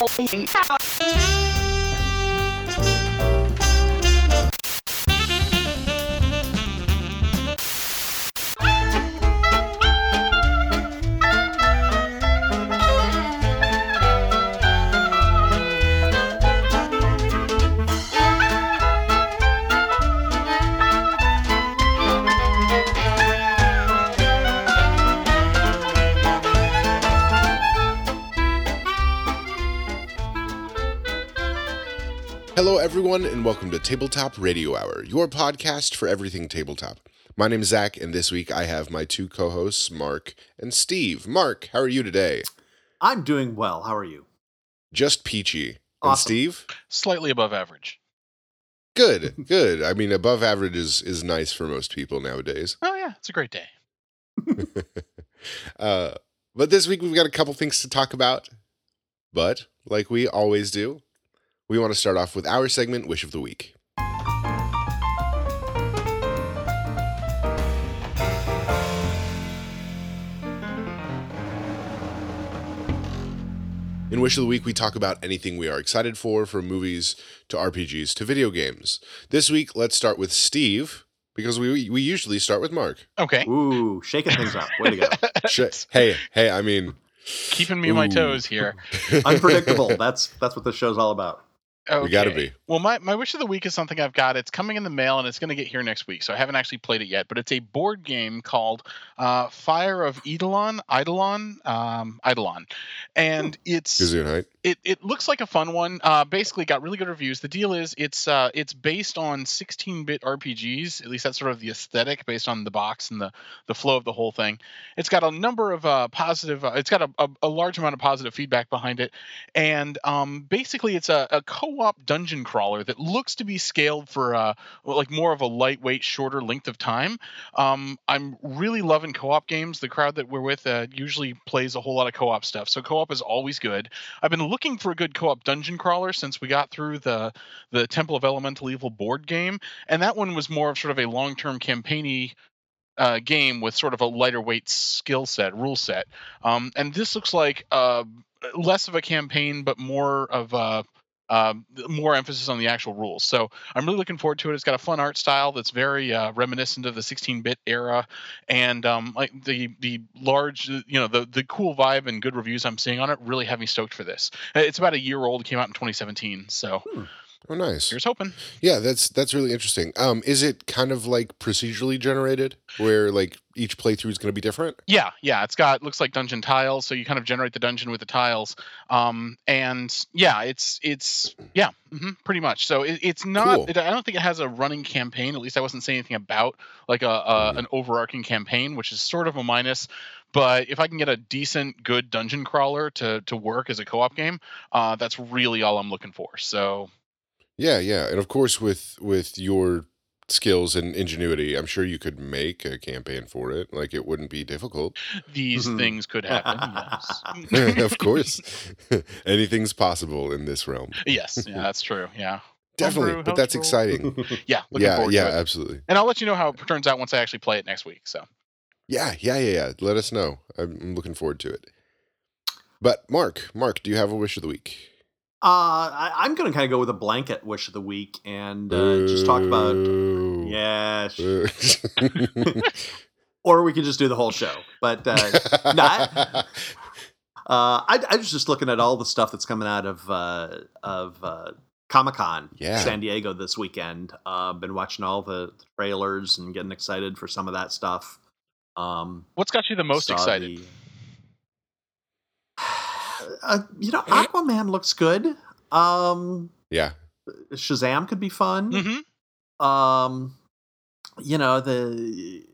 Hello, everyone, and welcome to Tabletop Radio Hour, your podcast for everything tabletop. My name is Zach, and this week I have my two co hosts, Mark and Steve. Mark, how are you today? I'm doing well. How are you? Just peachy. And Awesome. Steve? slightly above average. Good, good. I mean, above average is, is nice for most people nowadays. Oh yeah, it's a great day. Uh, but this week we've got a couple things to talk about. But, like we always do, we want to start off with our segment, Wish of the Week. In Wish of the Week, we talk about anything we are excited for, from movies to RPGs to video games. This week, let's start with Steve, because we we usually start with Mark. Okay, Ooh, shaking things up. Way to go. Sh- hey, hey, I mean, keeping me on my toes here. Unpredictable. That's that's what the show's all about. Okay. We gotta be. Well, my, my wish of the week is something I've got. It's coming in the mail and it's going to get here next week. So I haven't actually played it yet, but it's a board game called uh, Fire of Eidolon, Eidolon, um, Eidolon, and it's Gesundheit. it, it looks like a fun one. Uh, basically, got really good reviews. The deal is it's uh, it's based on 16-bit RPGs. At least that's sort of the aesthetic based on the box and the the flow of the whole thing. It's got a number of uh, positive. Uh, it's got a, a, a large amount of positive feedback behind it, and um, basically it's a, a co-op dungeon crawler that looks to be scaled for uh, well, like more of a lightweight, shorter length of time. Um, I'm really loving co-op games. The crowd that we're with uh, usually plays a whole lot of co-op stuff, so co-op is always good. I've been looking for a good co-op dungeon crawler since we got through the the Temple of Elemental Evil board game, and that one was more of sort of a long-term campaigny uh, game with sort of a lighter weight skill set, rule set. Um, and this looks like uh, less of a campaign, but more of a uh, more emphasis on the actual rules. So I'm really looking forward to it. It's got a fun art style that's very uh, reminiscent of the 16-bit era, and um, like the the large, you know, the the cool vibe and good reviews I'm seeing on it really have me stoked for this. Uh, It's about a year old. It came out in 2017. So Oh, nice. here's hoping. Yeah, that's that's really interesting. Um, is it kind of like procedurally generated, where like each playthrough is going to be different? Yeah, yeah, it's got looks like dungeon tiles, so you kind of generate the dungeon with the tiles. Um, and yeah, it's it's yeah, hmm pretty much. So it, it's not. Cool. It, I don't think it has a running campaign. At least I wasn't saying anything about like a, a an overarching campaign, which is sort of a minus. But if I can get a decent, good dungeon crawler to to work as a co-op game, uh, that's really all I'm looking for. So Yeah, yeah, and of course with with your skills and ingenuity, I'm sure you could make a campaign for it. Like it wouldn't be difficult. these Mhm. things could happen. yes. of course, anything's possible in this realm. yes, yeah, that's true. Yeah, Definitely, Homebrew, but that's house exciting. yeah, looking yeah, forward yeah, to it. absolutely. And I'll let you know how it turns out once I actually play it next week. So Yeah, yeah, yeah, yeah. Let us know. I'm I'm looking forward to it. But Mark, Mark, do you have a wish of the week? Uh, I, I'm going to kind of go with a blanket wish of the week and uh, just talk about. Boo. Yeah, sh- or we could just do the whole show. But uh, no, I, uh, I, I was just looking at all the stuff that's coming out of uh, of uh, Comic Con Yeah. San Diego this weekend. Uh, been watching all the trailers and getting excited for some of that stuff. Um, what's got you the most excited? the- Uh, you know, Aquaman looks good. Um, yeah, Shazam could be fun. hmm Um, you know the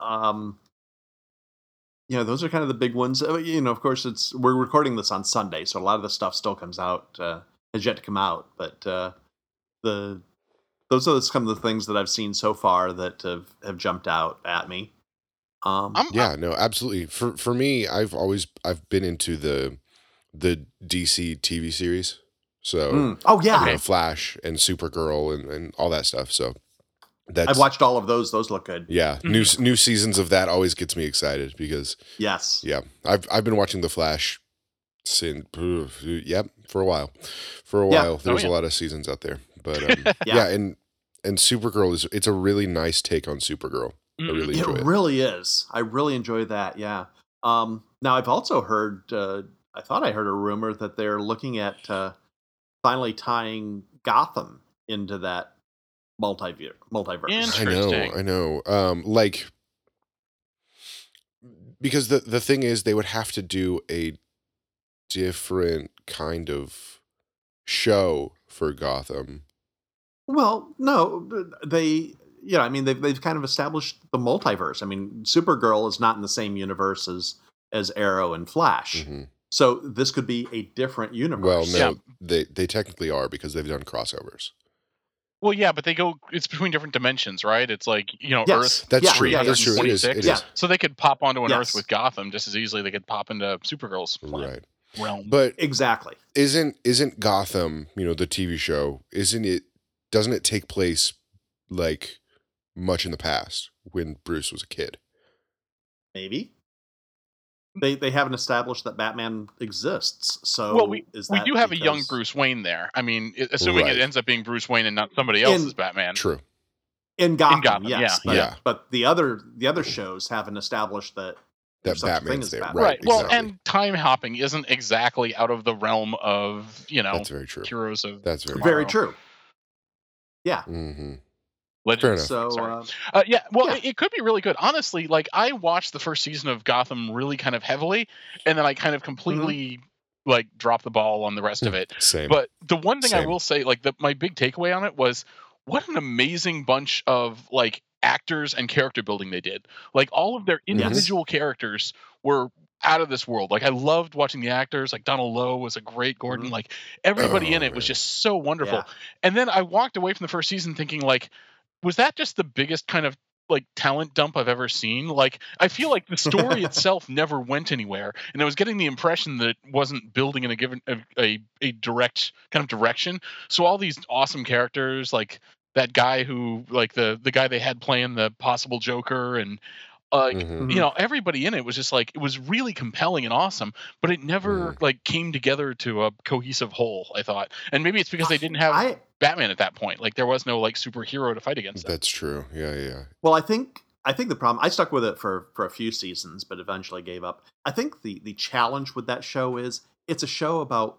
um, you know those are kind of the big ones. Uh, You know, of course, it's we're recording this on Sunday, so a lot of the stuff still comes out uh, has yet to come out. But uh, the those are some of the things that I've seen so far that have have jumped out at me. Um, yeah, no, absolutely. For for me, I've always I've been into the the DC TV series. So mm. oh yeah, you know, Flash and Supergirl and, and all that stuff. So that's I've watched all of those. Those look good. yeah, new new seasons of that always gets me excited because Yes. yeah, I've I've been watching the Flash since oof, yep, for a while, for a Yeah. while. There Oh, was a lot of seasons out there, but um, yeah. Yeah. and and Supergirl is it's a really nice take on Supergirl. I Mhm. really It it. really is. I really enjoy that. Yeah. Um, now I've also heard. Uh, I thought I heard a rumor that they're looking at uh, finally tying Gotham into that multiverse. Multiverse. I know, I know. Um, like because the the thing is, they would have to do a different kind of show for Gotham. Well, no, they. Yeah, I mean they've they've kind of established the multiverse. I mean, Supergirl is not in the same universe as as Arrow and Flash, Mhm. So this could be a different universe. Well, no, Yeah. they they technically are because they've done crossovers. Well, yeah, but they go. It's between different dimensions, right? It's like you know, Yes. Earth. That's Yeah, true. yeah, That's true. It is. It is. 326. So they could pop onto an Yes. Earth with Gotham just as easily. They could pop into Supergirl's Right. realm. But exactly. isn't isn't Gotham, you know, the TV show, isn't it doesn't it take place like much in the past when Bruce was a kid? Maybe they they haven't established that Batman exists. So well, we is we do have a young Bruce Wayne there. I mean, assuming Right. it ends up being Bruce Wayne and not somebody else's In- Batman. True. in Gotham. Gotham, yes, yeah, but, yeah. but the other the other shows haven't established that That there's such a thing Batman's as there. Batman. Right. Well, exactly. and time hopping isn't exactly out of the realm of you know That's very true. heroes of That's very very true. Yeah. hmm legends. Fair enough. So uh, Uh, yeah, well, Yeah. It, it could be really good. Honestly, like I watched the first season of Gotham really kind of heavily, and then I kind of completely like dropped the ball on the rest of it. Same. But the one thing I will say, like the, my big takeaway on it was, what an amazing bunch of like actors and character building they did. Like all of their Yes. individual characters were out of this world. Like I loved watching the actors. Like Donal Logue was a great Gordon. Mhm. Like everybody Oh, in it was just so wonderful. yeah. And then I walked away from the first season thinking like, was that just the biggest kind of like talent dump I've ever seen? Like I feel like the story itself never went anywhere, and I was getting the impression that it wasn't building in a given a, a, a direct kind of direction. So all these awesome characters, like that guy who like the the guy they had playing the possible Joker and like Mhm. you know everybody in it was just like it was really compelling and awesome but it never like came together to a cohesive whole i thought and maybe it's because they didn't have I batman at that point like there was no like superhero to fight against them. That's true. Yeah, yeah. well, I think I think the problem I stuck with it for for a few seasons, but eventually gave up. I think the the challenge with that show is it's a show about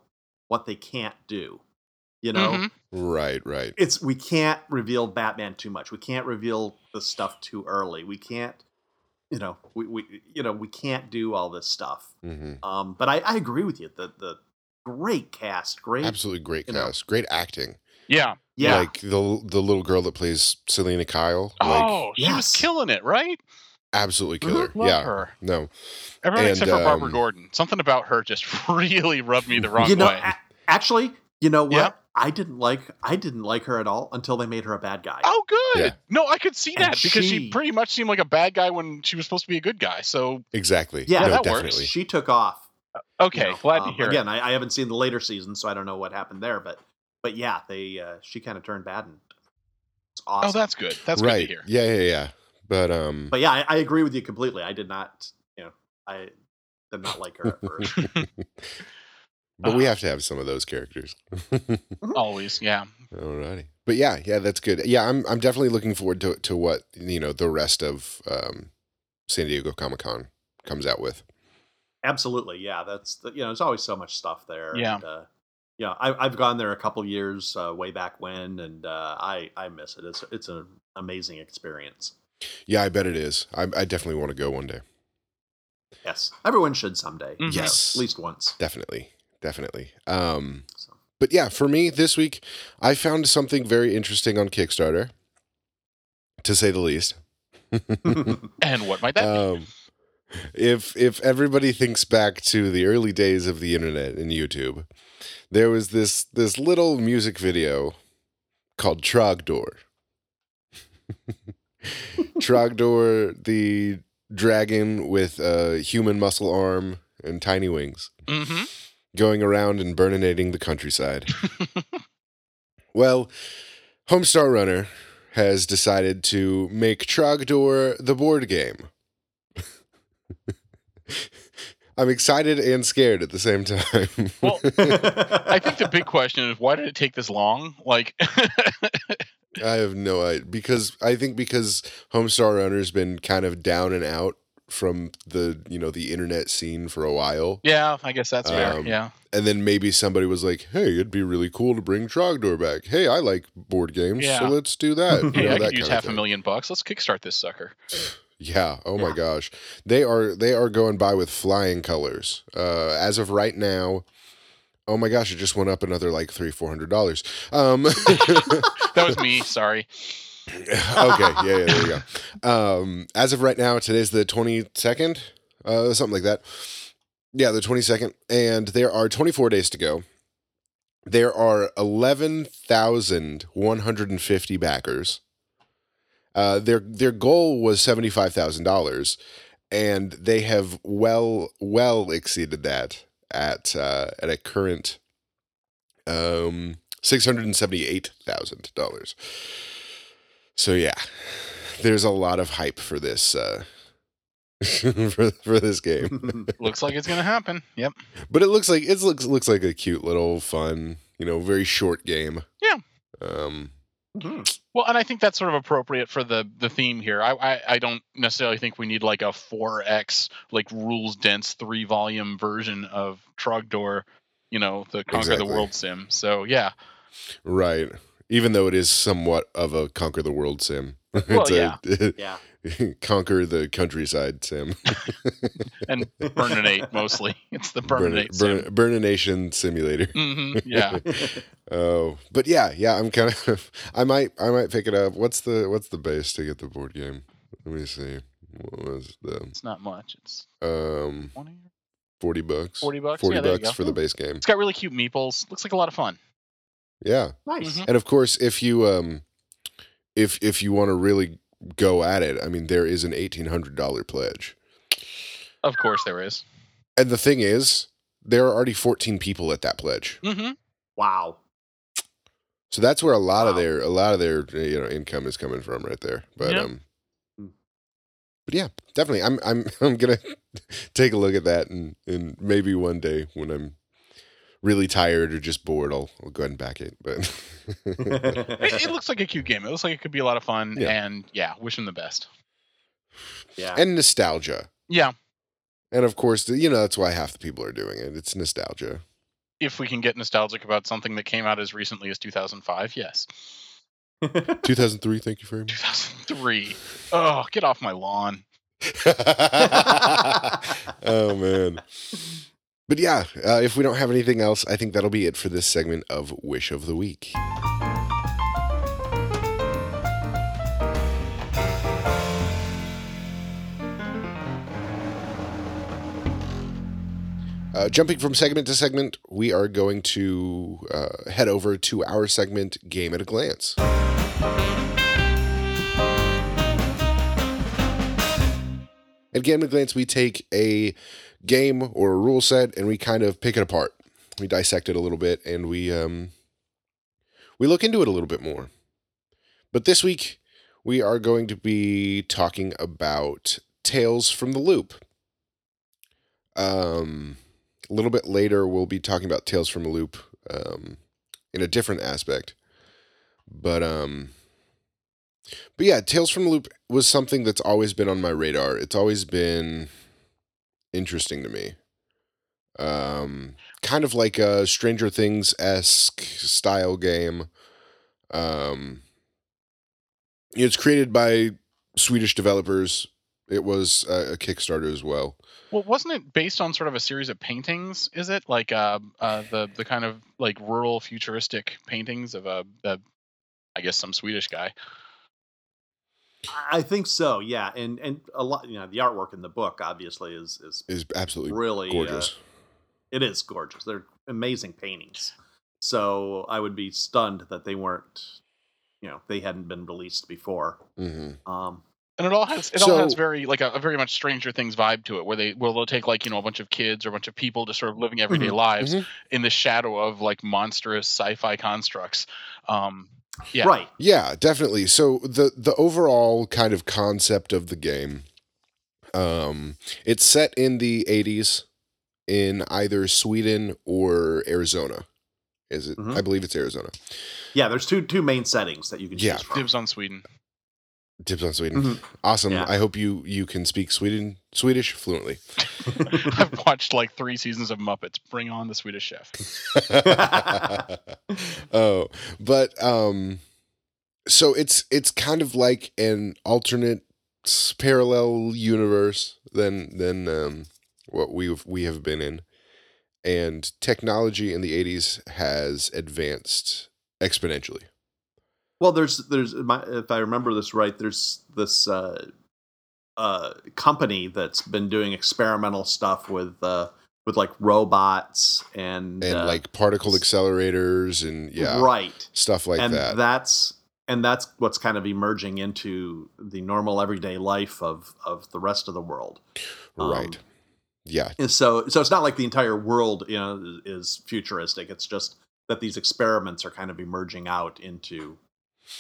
what they can't do. You know, Mhm. Right, right. it's we can't reveal Batman too much. We can't reveal the stuff too early. We can't, you know, we, we you know we can't do all this stuff. hmm Um, but I, I agree with you. The the great cast, great, Absolutely great you know. cast. Great acting. yeah yeah, Like the the little girl that plays Selina Kyle. Like oh she was killing it right absolutely Mhm. killer. Love yeah. her No. everyone And, except for barbara um, gordon something about her just really rubbed me the wrong you know, way a- actually, you know what? Yeah. I didn't like I didn't like her at all until they made her a bad guy. Oh, good. Yeah. No, I could see And that because she, she- pretty much seemed like a bad guy when she was supposed to be a good guy. So, Exactly. Yeah, no, that works. She took off. you okay, know. glad to Um, hear Again, it. I, I haven't seen the later seasons, so I don't know what happened there. But but yeah, they uh, she kind of turned bad, and it's awesome. Oh, that's good. That's right. good to hear. Yeah, yeah, yeah. But um But yeah, I, I agree with you completely. I did not, you know, I did not like her at first. but we Uh, have to have some of those characters. Always, yeah. Alrighty. But yeah, yeah, that's good. Yeah, I'm I'm definitely looking forward to to what you know the rest of um, San Diego Comic Con comes out with. Absolutely, yeah. That's the, you know, there's always so much stuff there. Yeah. And, uh, yeah, I, I've gone there a couple years uh, way back when, and uh, I I miss it. It's it's an amazing experience. Yeah, I bet it is. I, I definitely want to go one day. Yes, everyone should someday. you know, Yes. at least once. Definitely, definitely. Um, So. but yeah, for me this week, I found something very interesting on Kickstarter, to say the least. And what might that be? um, if if everybody thinks back to the early days of the internet and YouTube, there was this this little music video called Trogdor. Trogdor, the dragon with a human muscle arm and tiny wings, Mm-hmm. Going around and burninating the countryside. well, Homestar Runner has decided to make Trogdor the board game. I'm excited and scared at the same time. Well, I think the big question is why did it take this long? Like, I have no idea because I think because Homestar Runner's been kind of down and out from the you know the internet scene for a while, yeah, I guess that's fair. Um, yeah, and then maybe somebody was like, "Hey, it'd be really cool to bring Trogdor back. Hey, I like board games, Yeah. so let's do that." You hey, know, I that could use half a million bucks. Let's kickstart this sucker. Yeah. Oh my gosh, they are they are going by with flying colors. Uh, as of right now, oh my gosh, it just went up another like three four hundred dollars. Um, That was me. Sorry. okay, yeah, yeah, there you go. Um, as of right now, today's the twenty second, uh, something like that. Yeah, the twenty second, and there are twenty four days to go. There are eleven thousand one hundred and fifty backers. Uh, their their goal was seventy five thousand dollars, and they have well well exceeded that at uh, at a current um six hundred and seventy eight thousand dollars. So yeah, there's a lot of hype for this uh, for for this game, Looks like it's gonna happen. Yep. but it looks like it looks looks like a cute little fun, you know, very short game. Yeah. Um. Mhm. Well, and I think that's sort of appropriate for the the theme here. I I, I don't necessarily think we need like a four x like rules dense three volume version of Trogdor. You know, the Conquer Exactly. the World sim. So yeah, Right. Even though it is somewhat of a conquer the world sim. Well, it's a yeah. conquer the countryside sim. and Burninate mostly. It's the Burninate burn, sim. burn a nation simulator. hmm Yeah. Oh, but yeah, yeah, I'm kind of. I might, I might pick it up. What's the, what's the base to get the board game? Let me see. What was the, It's not much. It's um, 20 forty bucks? 40 bucks? Forty Yeah, bucks for the base game. It's got really cute meeples. Looks like a lot of fun. Yeah, nice. Mhm. and of course, if you, um, if if you want to really go at it, I mean, there is an eighteen hundred dollar pledge. Of course there is. And the thing is, there are already 14 people at that pledge. Mm-hmm. Wow. So that's where a lot of their a lot of their you know income is coming from right there. But Yeah. um Hmm. but yeah, definitely I'm I'm I'm going to take a look at that and and maybe one day when I'm really tired or just bored I'll I'll go ahead and back it. But It, it looks like a cute game. It looks like it could be a lot of fun. Yeah. And yeah, wish him the best. yeah. and nostalgia. Yeah. And of course, you know that's why half the people are doing it. It's nostalgia. If we can get nostalgic about something that came out as recently as 2005, yes. 2003, thank you very much. 2003. Oh, get off my lawn. oh man. But yeah, uh, if we don't have anything else, I think that'll be it for this segment of Wish of the Week. Uh, jumping from segment to segment, we are going to uh, head over to our segment, Game at a Glance. At Game at a Glance, we take a game or a rule set and we kind of pick it apart. We dissect it a little bit and we um, we look into it a little bit more. But this week, we are going to be talking about Tales from the Loop. Um, a little bit later, we'll be talking about Tales from a Loop um, in a different aspect. But um, but yeah, Tales from the Loop was something that's always been on my radar. It's always been interesting to me. Um, kind of like a Stranger Things esque style game. Um, it's created by Swedish developers. It was a, a Kickstarter as well. Well, wasn't it based on sort of a series of paintings? Is it like uh, uh the the kind of like rural futuristic paintings of a, a I guess some Swedish guy. I think so. Yeah, and and a lot. You know, the artwork in the book obviously is is Is absolutely really uh, gorgeous. it is gorgeous. They're amazing paintings. So I would be stunned that they weren't, you know, they hadn't been released before. hmm Um, And it all has it all has very like a, a very much Stranger Things vibe to it, where they where they'll take like you know a bunch of kids or a bunch of people just sort of living everyday Mhm. lives Mhm. in the shadow of like monstrous sci-fi constructs. Um, yeah, Right. Yeah, definitely. So the the overall kind of concept of the game, um, it's set in the '80s. in either Sweden or Arizona. Is it? Mhm. I believe it's Arizona. Yeah, there's two two main settings that you can Yeah. choose from. Dibs on Sweden. Tips on Sweden. Mhm. Awesome. Yeah. I hope you you can speak Sweden Swedish fluently. I've watched like three seasons of Muppets. Bring on the Swedish Chef. oh, but um, so it's it's kind of like an alternate parallel universe than than um what we have we have been in, and technology in the '80s has advanced exponentially. Well, there's there's my, if I remember this right, there's this uh, uh, company that's been doing experimental stuff with uh, with like robots and And uh, like particle accelerators and yeah, right, stuff like and that. that's and that's what's kind of emerging into the normal everyday life of of the rest of the world. right. um, yeah. And so so it's not like the entire world you know is futuristic. It's just that these experiments are kind of emerging out into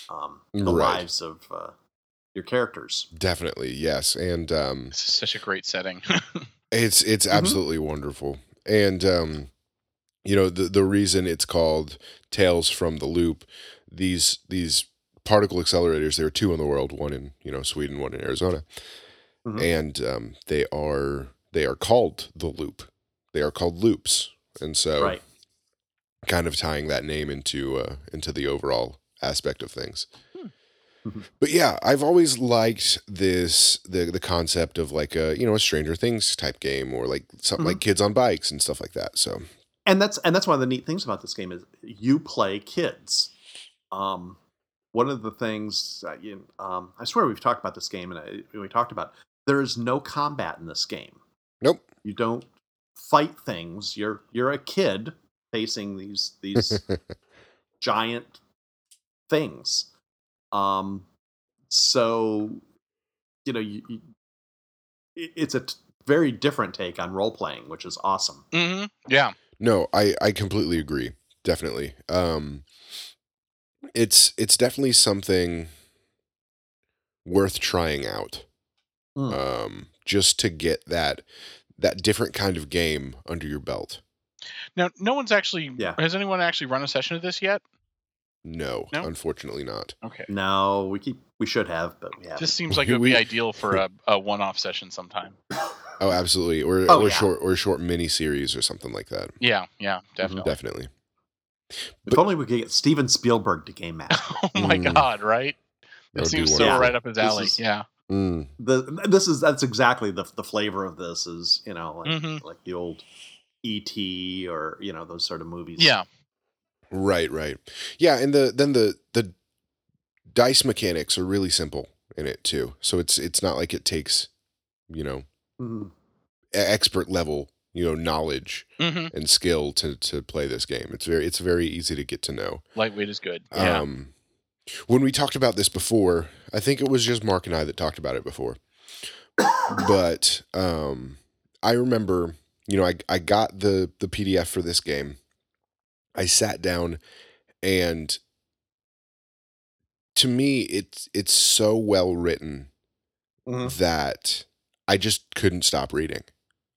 um, the Right. lives of uh, your characters. Definitely. Yes. And um This is such a great setting. It's it's Mhm. absolutely wonderful, and um, you know the the reason it's called Tales from the Loop. These these particle accelerators. There are two in the world. One in you know Sweden, one in Arizona, Mhm. and um, they are they are called the Loop. They are called loops, and so Right. kind of tying that name into uh, into the overall aspect of things. Hmm. Mhm. But yeah, I've always liked this the the concept of like a you know a Stranger Things type game or like something like kids on bikes and stuff like that. So and that's and that's one of the neat things about this game is you play kids. Um, one of the things uh, you, um, I swear we've talked about this game, and I, we talked about there is no combat in this game. nope, You don't fight things. You're you're a kid facing these these giant things. Um, so you know you, you it's a t- very different take on role playing, which is awesome. hmm Yeah. no, I I completely agree. Definitely, um, it's it's definitely something worth trying out. Mm. Um, just to get that that different kind of game under your belt. Now, no one's actually. Yeah. Has anyone actually run a session of this yet? No, No? unfortunately not. Okay. No, we keep we should have, but we haven't. Just seems like it would be ideal for a, a one-off session sometime. Oh, absolutely, or Oh, or yeah. short or a short mini series or something like that. Yeah. Yeah. Definitely. Definitely. if only we could get Steven Spielberg to game master. oh my Mm. God! Right. That It would be seems so wonderful. right up his alley. is- yeah. Mm. the this is that's exactly the the flavor of this is you know like Mhm. like the old E.T. or you know those sort of movies. Yeah. Right, right. Yeah, and the then the the dice mechanics are really simple in it too. So it's it's not like it takes, you know, Mhm. e- expert level, you know, knowledge hmm and skill to to play this game. It's very it's very easy to get to know. Lightweight is good. Yeah. Um when we talked about this before, I think it was just Mark and I that talked about it before. but um I remember, you know, I I got the the PDF for this game. I sat down and to me it's it's so well written Mhm. that I just couldn't stop reading.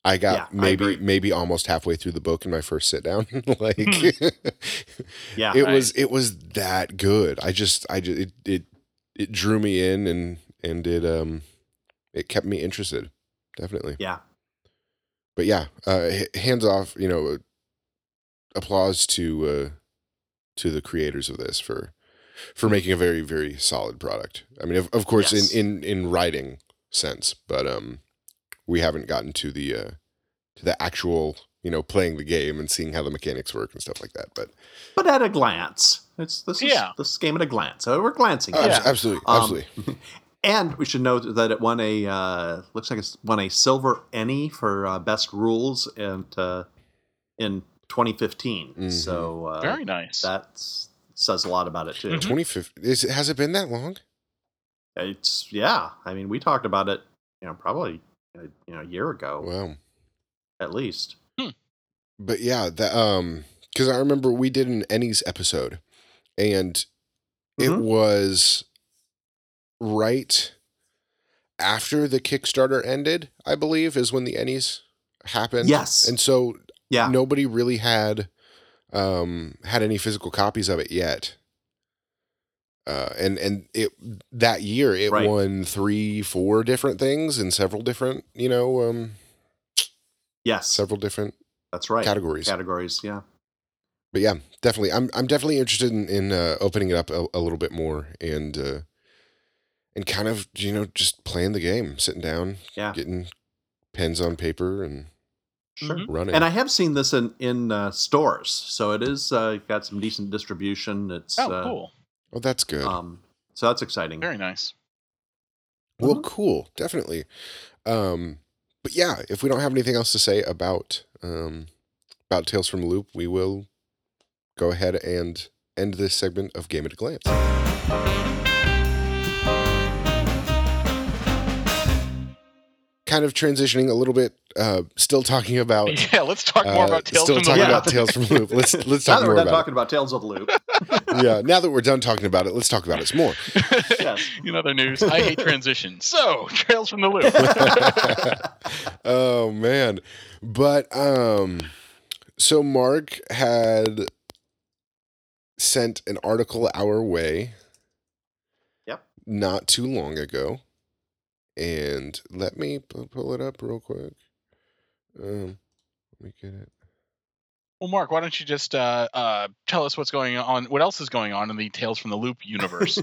I got Yeah, maybe agree. maybe almost halfway through the book in my first sit down. like Yeah, it right. was it was that good. I just I just it it it drew me in and and it um it kept me interested. Definitely. yeah. But yeah, uh hands off, you know, applause to uh to the creators of this for for making a very very solid product. I mean, of, of course Yes. in in in writing sense, but um we haven't gotten to the uh to the actual, you know, playing the game and seeing how the mechanics work and stuff like that. But But at a glance, it's this is Yeah. this game at a glance. So we're glancing. Oh, at abs- it. absolutely, Um, absolutely. And we should note that it won a uh, looks like it's won a silver ENnie for uh, best rules and uh, in 2015. Mhm. So uh, Very nice. that says a lot about it too. Mhm. 2015 is it, has it been that long? It's yeah. I mean, we talked about it, you know, probably uh, you know a year ago Wow. at least. But yeah, that um cuz I remember we did an Ennies episode and it Mhm. was right after the Kickstarter ended, I believe, is when the Ennies happened. Yes. and so Yeah. nobody really had um had any physical copies of it yet. Uh, and and it that year it Right. won three, four different things in several different, you know, um, Yes. several different That's right. categories. Categories. Yeah. but yeah, definitely. I'm I'm definitely interested in, in uh, opening it up a, a little bit more and uh, and kind of you know just playing the game, sitting down, Yeah. getting pens on paper and Sure. Mhm. running. And I have seen this in in uh, stores, so it is uh, got some decent distribution. It's Oh, uh, cool. oh, that's good. Um, so that's exciting. Very nice. well, Mhm. cool, definitely. Um, but yeah, if we don't have anything else to say about um, about Tales from the Loop, we will go ahead and end this segment of Game at a Glance. Kind of transitioning a little bit, uh, still talking about Yeah, let's talk more uh, about Tales still from the talking Loop. about Tales from the Loop. Let's let's now talk that more we're done about talking about Tales of the Loop. Yeah, now that we're done talking about it, let's talk about it some more. Yes. In other news, I hate transitions. So, Trails from the Loop. oh man but um so mark had sent an article our way Yep. not too long ago and let me pull it up real quick um let me get it Well, Mark, why don't you just uh, uh, tell us what's going on? What else is going on in the Tales from the Loop universe?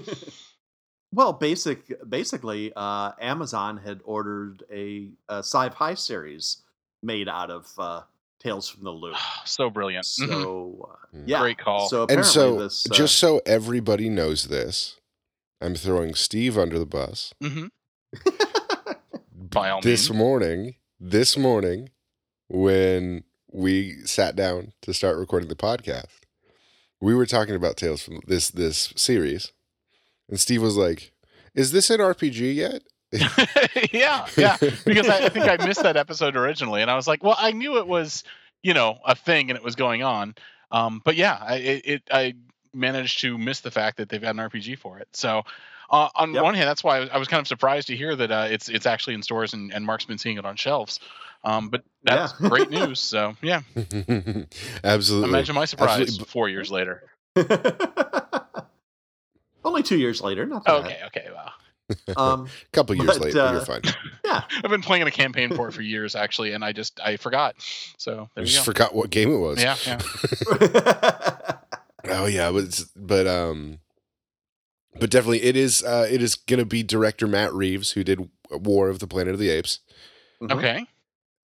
well, basic basically, uh, Amazon had ordered a, a sci-fi series made out of uh, Tales from the Loop. so brilliant. Mhm. So uh, Mm. yeah, Great call. So and so this uh, just so everybody knows this i'm throwing steve under the bus Mhm. By all this means. morning, this morning, when we sat down to start recording the podcast, we were talking about tales from this this series, and Steve was like, "Is this an RPG yet?" yeah, yeah. Because I, I think I missed that episode originally, and I was like, well, I knew it was, you know, a thing and it was going on. Um, but yeah, I, it, it I managed to miss the fact that they've got an RPG for it. So. Uh, on Yep. one hand, that's why I was, I was kind of surprised to hear that uh, it's it's actually in stores and, and Mark's been seeing it on shelves. Um, but that's Yeah. great news. So yeah, Absolutely. imagine my surprise Absolutely. four years later. only two years later. Not that Okay, okay, wow. Um, A couple years But, later, but you're uh, fine. yeah. I've been playing a campaign for it for years actually, and I just I forgot. So I there you just go. forgot what game it was. Yeah, yeah. Oh yeah, but it's, but um, but definitely it is. Uh, it is gonna be director Matt Reeves who did War of the Planet of the Apes. Mhm. Okay.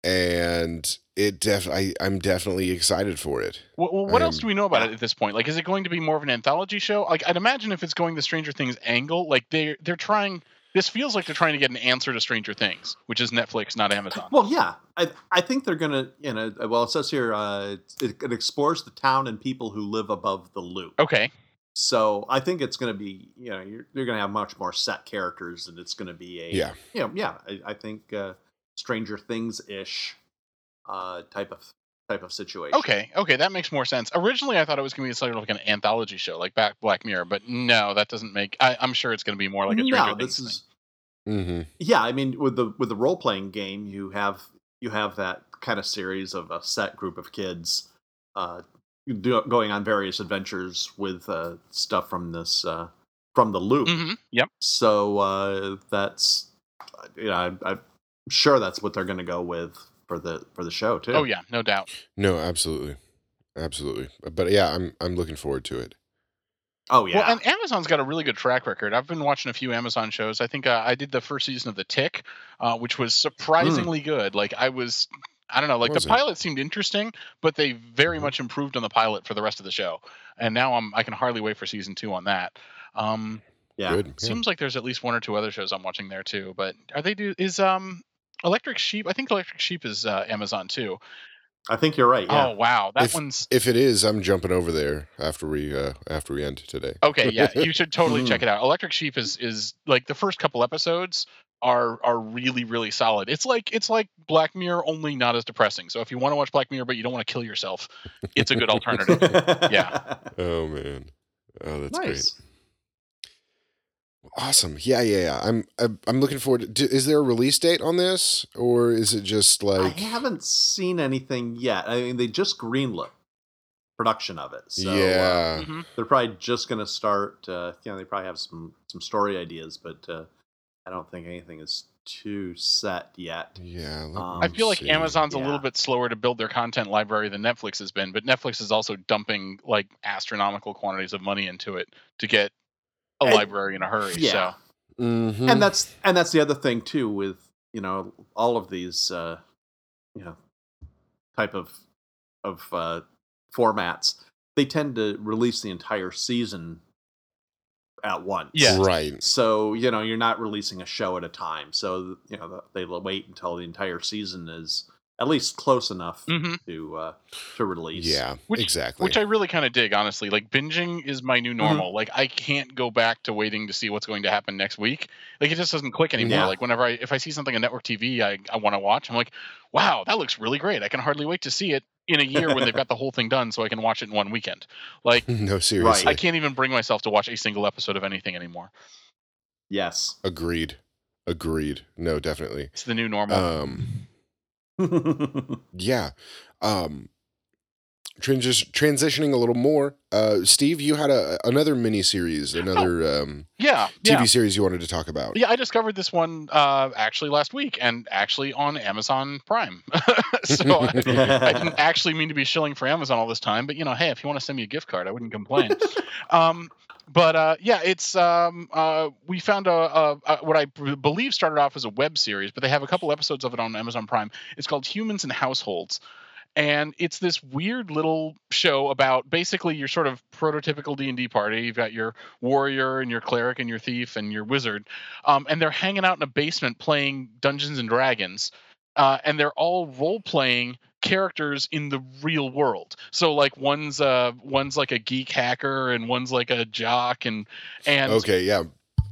and it def I, I'm definitely excited for it. Well, well, what else I'm- do we know about it at this point? Like, is it going to be more of an anthology show? Like, I'd imagine if it's going the Stranger Things angle, like they're they're trying. This feels like they're trying to get an answer to Stranger Things, which is Netflix, not Amazon. Well, yeah, I I think they're gonna you know well it says here uh, it, it explores the town and people who live above the loop. Okay. So I think it's gonna be you know you're, you're gonna have much more set characters and it's gonna be a Yeah, you know yeah I, I think uh, Stranger Things ish uh, type of type of situation. Okay. Okay. That makes more sense. Originally, I thought it was going to be sort of like an anthology show, like back Black Mirror, but no, that doesn't make. I, I'm sure it's going to be more like a Stranger no, Things. this is mm-hmm. yeah i mean with the with the role playing game you have you have that kind of series of a set group of kids uh do, going on various adventures with uh stuff from this uh from the loop thing. Mhm, Yep. so uh that's you know I, i'm sure that's what they're gonna go with for the for the show too Oh yeah, no doubt. no, absolutely, absolutely. But yeah, I'm I'm looking forward to it. oh yeah Well, and Amazon's got a really good track record. I've been watching a few Amazon shows. I think uh, I did the first season of The Tick, uh, which was surprisingly good. Like I was, I don't know, like Was the it? pilot seemed interesting, but they very much improved on the pilot for the rest of the show. And now I'm, I can hardly wait for season two on that. Um, yeah Good. Yeah. Seems like there's at least one or two other shows I'm watching there too. But are they do is um Electric Sheep? I think Electric Sheep is uh, Amazon too. i think you're right yeah Oh wow, that If- one's If it is, I'm jumping over there after we uh after we end today. Okay, yeah, you should totally check it out. Electric Sheep is is like the first couple episodes are are really really solid. It's like it's like Black Mirror only not as depressing. So if you want to watch Black Mirror but you don't want to kill yourself, it's a good alternative. Yeah. Oh man. Oh, that's great. nice Awesome. Awesome. Yeah, yeah, yeah. I'm I'm, I'm looking forward. To, is there a release date on this, or is it just like? I haven't seen anything yet. I mean, they just greenlit production of it, so uh, yeah. Mhm. they're probably just going to start. Uh, you know, they probably have some some story ideas, but uh, I don't think anything is too set yet. Yeah. Um, I feel like see. Amazon's a little bit slower to build their content library than Netflix has been, but Netflix is also dumping like astronomical quantities of money into it to get a And- library in a hurry. Yeah, So Mhm. and that's and that's the other thing too with you know all of these uh, you know type of of uh, formats. They tend to release the entire season at once. Yeah. right. So you know you're not releasing a show at a time. So you know they'll wait until the entire season is at least close enough Mhm. to uh, to release. Yeah. Which- exactly. which I really kind of dig, honestly. Like binging is my new normal. Like I can't go back to waiting to see what's going to happen next week. Like it just doesn't click anymore. Yeah. Like whenever I if I see something on network TV I, I want to watch, I'm like, wow, that looks really great. I can hardly wait to see it in a year when they've got the whole thing done so I can watch it in one weekend. Like no, seriously. I can't even bring myself to watch a single episode of anything anymore. Yes. Agreed. Agreed. No, definitely. It's the new normal. Um. Yeah. Um. Transi- transitioning a little more. Uh, Steve, you had a another mini series, another um, yeah, TV yeah. series you wanted to talk about. Yeah, I discovered this one uh, actually last week and actually on Amazon Prime. so I, I didn't actually mean to be shilling for Amazon all this time, but you know, hey, if you want to send me a gift card, I wouldn't complain. um, but uh, yeah, it's um, uh, we found a, a, a what I b- believe started off as a web series, but they have a couple episodes of it on Amazon Prime. It's called Humans and Households. And it's this weird little show about basically your sort of prototypical D and D party. You've got your warrior and your cleric and your thief and your wizard, um, and they're hanging out in a basement playing Dungeons and Dragons, uh, and they're all role playing characters in the real world. So like one's uh one's like a geek hacker and one's like a jock and and Okay. Yeah.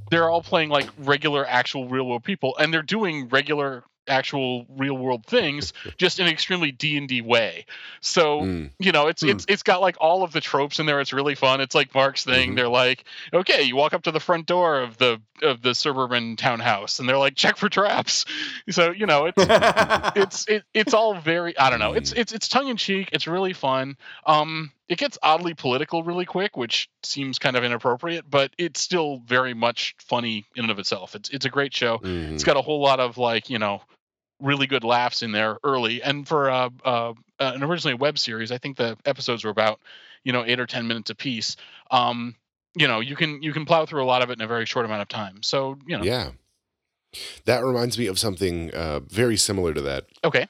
they're all playing like regular actual real world people and they're doing regular actual real world things just in an extremely D&D way. So Mm. you know it's Hmm. it's it's got like all of the tropes in there it's really fun it's like mark's thing Mhm. they're like okay you walk up to the front door of the of the suburban townhouse and they're like check for traps. So you know it's it's it, it's all very i don't know it's it's it's tongue in cheek it's really fun. Um it gets oddly political really quick which seems kind of inappropriate but it's still very much funny in and of itself. It's it's a great show. Mhm. it's got a whole lot of like you know really good laughs in there early. And for uh, uh, an originally a web series i think the episodes were about you know eight or ten minutes apiece. Um you know you can you can plow through a lot of it in a very short amount of time so you know Yeah. That reminds me of something uh, very similar to that. okay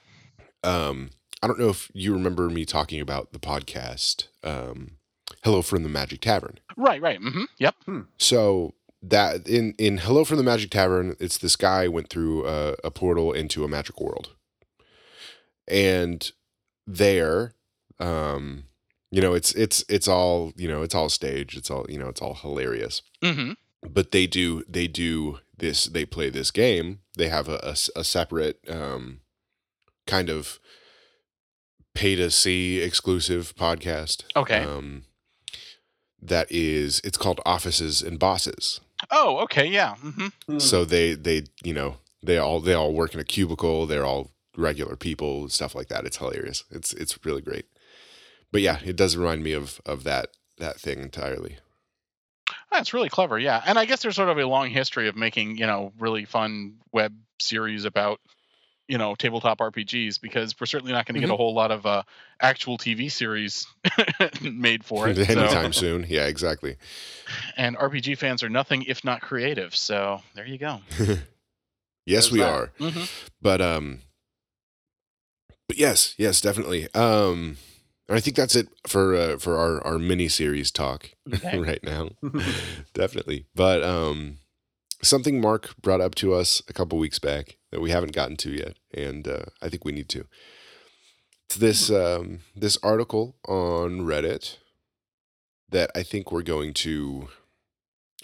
Um, I don't know if you remember me talking about the podcast, um, Hello from the Magic Tavern. right right mm-hmm. yep hmm. So that in in Hello from the Magic Tavern, it's this guy went through a, a portal into a magic world, and there, um, you know, it's it's it's all you know, it's all staged. It's all you know, it's all hilarious. hmm But they do they do this. They play this game. They have a a separate um, kind of pay to see exclusive podcast. Okay. Um, that is, it's called Offices and Bosses. oh okay yeah hmm So they they you know they all they all work in a cubicle. They're all regular people, stuff like that. It's hilarious. It's it's really great. But yeah, it does remind me of of that that thing entirely. that's really clever yeah and i guess there's sort of a long history of making you know really fun web series about you know tabletop rpgs because we're certainly not going to get a whole lot of uh, actual tv series made for it so- Anytime soon. Yeah, exactly. and rpg fans are nothing if not creative so there you go yes, There's we that. are. hmm But um but yes, yes, definitely. Um I think that's it for uh, for our our mini series talk Okay. right now. definitely. But um something Mark brought up to us a couple weeks back that we haven't gotten to yet and uh, I think we need to. It's this um this article on Reddit that I think we're going to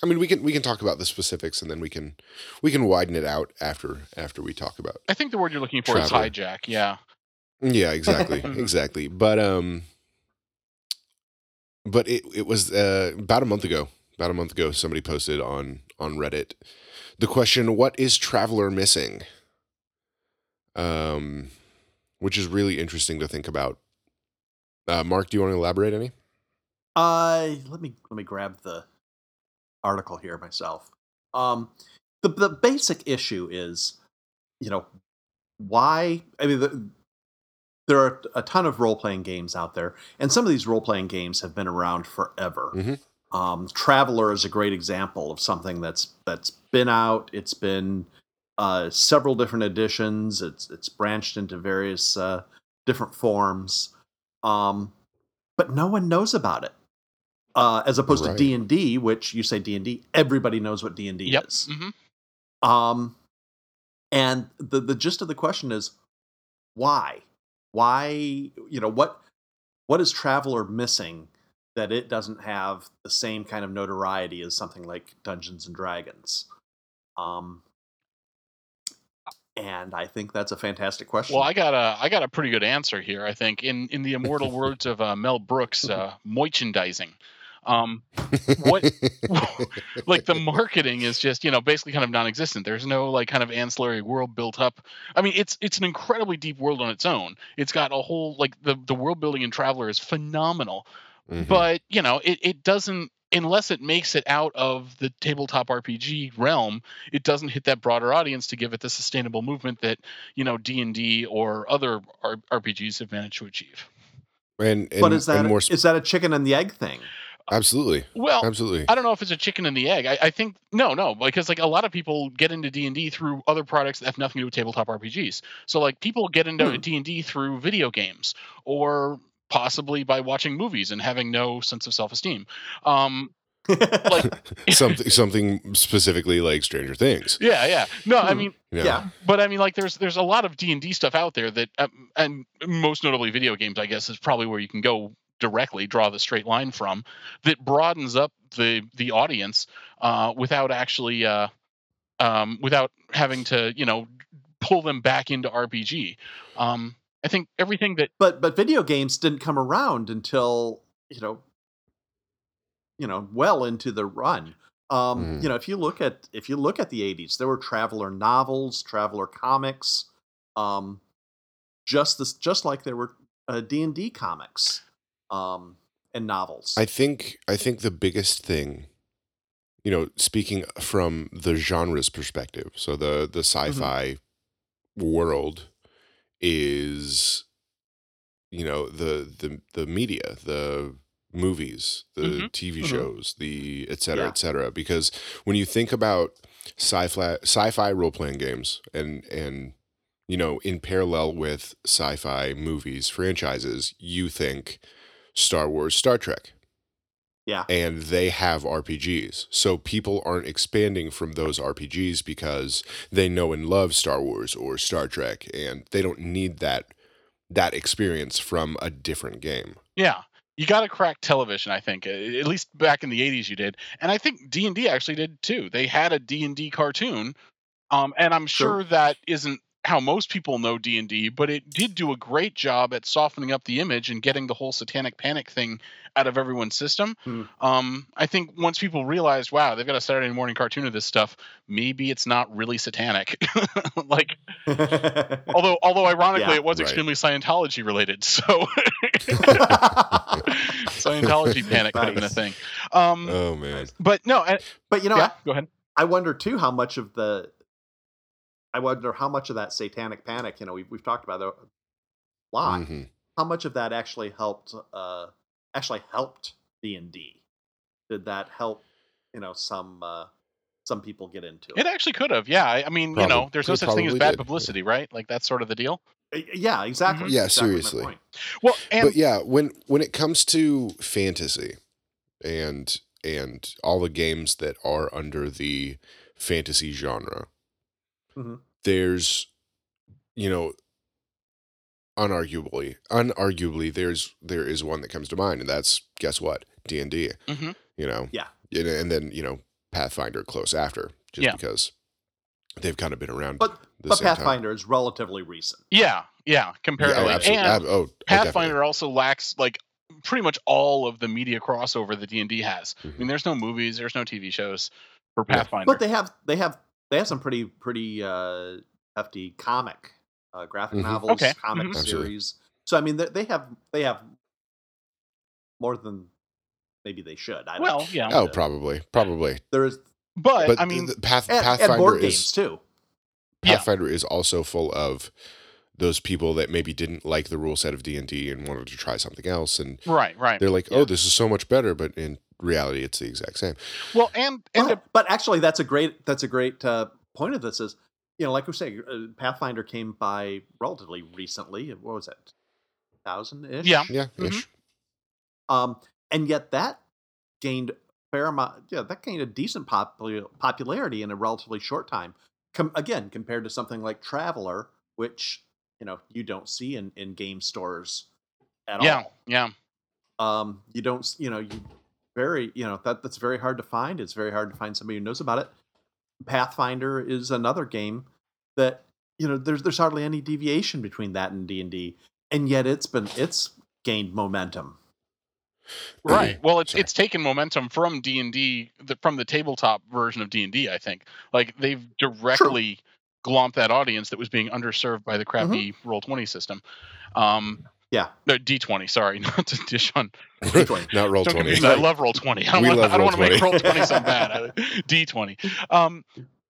I mean we can we can talk about the specifics and then we can we can widen it out after after we talk about i think the word you're looking for is hijack yeah yeah, exactly, exactly. But um, but it it was uh, about a month ago about a month ago, somebody posted on on Reddit the question, "What is Traveller missing?" Um, which is really interesting to think about. Uh, Mark, do you want to elaborate any? Uh, let me let me grab the article here myself. Um, the the basic issue is, you know, why? I mean, the, there are a ton of role playing games out there, and some of these role playing games have been around forever. Mhm. Um, Traveller is a great example of something that's that's been out. It's been uh, several different editions. It's it's branched into various uh, different forms, um, but no one knows about it. Uh, as opposed Right. to D and D, which you say D and D, everybody knows what D and D Yep. is. hmm Um, and the the gist of the question is why? Why you know what what is Traveller missing that it doesn't have the same kind of notoriety as something like Dungeons and Dragons? Um, and I think that's a fantastic question. Well, I got a I got a pretty good answer here. I think in in the immortal words of uh, Mel Brooks, uh, merchandising. Um, What- like the marketing is just you know basically kind of non-existent. There's no like kind of ancillary world built up. I mean it's it's an incredibly deep world on its own. It's got a whole like the the world building in traveller is phenomenal. Mhm. but you know it, it doesn't unless it makes it out of the tabletop rpg realm it doesn't hit that broader audience to give it the sustainable movement that you know d&d or other R- rpgs have managed to achieve. And, and but is that and more is that a chicken and the egg thing? Absolutely, well absolutely. I don't know if it's a chicken and the egg. I, I think no, no, because like a lot of people get into D and D through other products that have nothing to do with tabletop RPGs. So like people get into Hmm. D and D through video games or possibly by watching movies and having no sense of self esteem. Um, like something something specifically like Stranger Things. yeah, yeah. No, I Hmm. mean, you know? yeah. but I mean, like there's there's a lot of D and D stuff out there that, um, and most notably video games, I guess, is probably where you can go directly draw the straight line from that broadens up the the audience uh, without actually uh, um, without having to you know pull them back into RPG. Um, I think everything that but but video games didn't come around until you know you know well into the run um Mhm. you know if you look at if you look at the 80s there were traveller novels traveller comics um just this just like there were uh, d&d comics um and novels I think I think the biggest thing, you know, speaking from the genre's perspective, so the the sci-fi world is, you know, the the the media, the movies, the Mhm. TV Mhm. shows, the et cetera, Yeah. et cetera. Because when you think about sci-fi sci-fi role-playing games and and you know, in parallel with sci-fi movies franchises, you think Star Wars, Star Trek, yeah and they have RPGs. So people aren't expanding from those RPGs because they know and love Star Wars or Star Trek and they don't need that that experience from a different game. yeah you got to crack television i think at least back in the 80s you did and i think d&d actually did too they had a d&d cartoon um, and i'm Sure. sure that isn't how most people know d&d but it did do a great job at softening up the image and getting the whole satanic panic thing out of everyone's system Hmm. um, i think once people realized wow they've got a saturday morning cartoon of this stuff maybe it's not really satanic like although although ironically Yeah. it was Right. extremely scientology related so Scientology panic could have been a thing. Um, Oh man. but no, I, but you know yeah, go ahead. I wonder too how much of the I wonder how much of that satanic panic, you know, we've we've talked about it a lot. Mhm. How much of that actually helped uh actually helped D and D? Did that help, you know, some uh some people get into It it? actually could have. Yeah, I, I mean, you know, there's no such thing as bad did, yeah. publicity, right? Like that's sort of the deal. Uh, Yeah, exactly. Yeah, Exactly seriously. Well, and but yeah, when when it comes to fantasy and and all the games that are under the fantasy genre, Mhm. there's you know unarguably unarguably there's there is one that comes to mind and that's guess what d&d Mhm. you know Yeah. and, and then you know pathfinder close after just Yeah. because they've kind of been around But the but same time. Pathfinder is relatively recent. yeah, yeah, yeah, comparatively, oh, absolutely. and Ab- oh, oh, Pathfinder definitely. also lacks like pretty much all of the media crossover that D&D has. I Mhm. mean, there's no movies, there's no TV shows for Yeah. Pathfinder. But they have they have they have some pretty pretty uh, hefty comic uh, graphic Mhm. novels, Okay. comic Mhm. Series. So I mean, they, they have they have more than maybe they should. I don't know. yeah. Oh, probably, probably. there is But, But I mean, the Path, and, and Pathfinder board is games too. Yeah. Pathfinder is also full of those people that maybe didn't like the rule set of D and D and wanted to try something else, and right, right. they're like, Yeah. "Oh, this is so much better," but in reality, it's the exact same. Well, and and But, but actually, that's a great that's a great uh, point of this is you know like we say, uh, Pathfinder came by relatively recently. What was it, thousand ish? Yeah. Yeah, Mhm. ish. Um, and yet that gained fair amount. Yeah, that gained a decent popul- popularity in a relatively short time. Com- again, compared to something like Traveller, which you know you don't see in in game stores at yeah, all. yeah. yeah. Um, you don't, you know, you very, you know, that that's very hard to find. It's very hard to find somebody who knows about it. Pathfinder is another game that you know there's there's hardly any deviation between that and D and D, and yet it's been it's gained momentum. Right. Well, it's Sorry. it's taken momentum from D and D, from the tabletop version of D and D. I think like they've directly glomped that audience that was being underserved by the crappy roll twenty system. Um, Yeah. no, D twenty. Sorry, not to dish on. D20. Not roll 20. me, I love roll twenty. I don't We want. I don't want to make Roll20. roll twenty sound bad. D twenty. Um,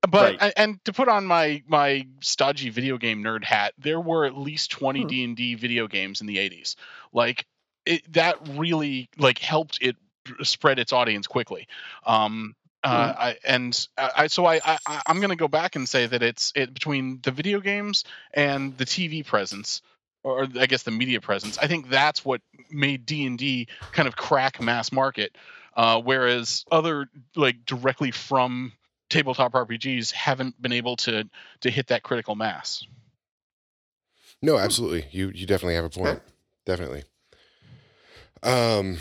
but Right. and to put on my my stodgy video game nerd hat, there were at least twenty Hmm. D and D video games in the eighties. Like it, that really like helped it spread its audience quickly. Um, uh, Hmm. I, and I, I so I, I I'm going to go back and say that it's it between the video games and the TV presence, or I guess the media presence. I think that's what made D and D kind of crack mass market, uh, whereas other like directly from tabletop RPGs haven't been able to to hit that critical mass. No, absolutely. You you definitely have a point. Definitely. Um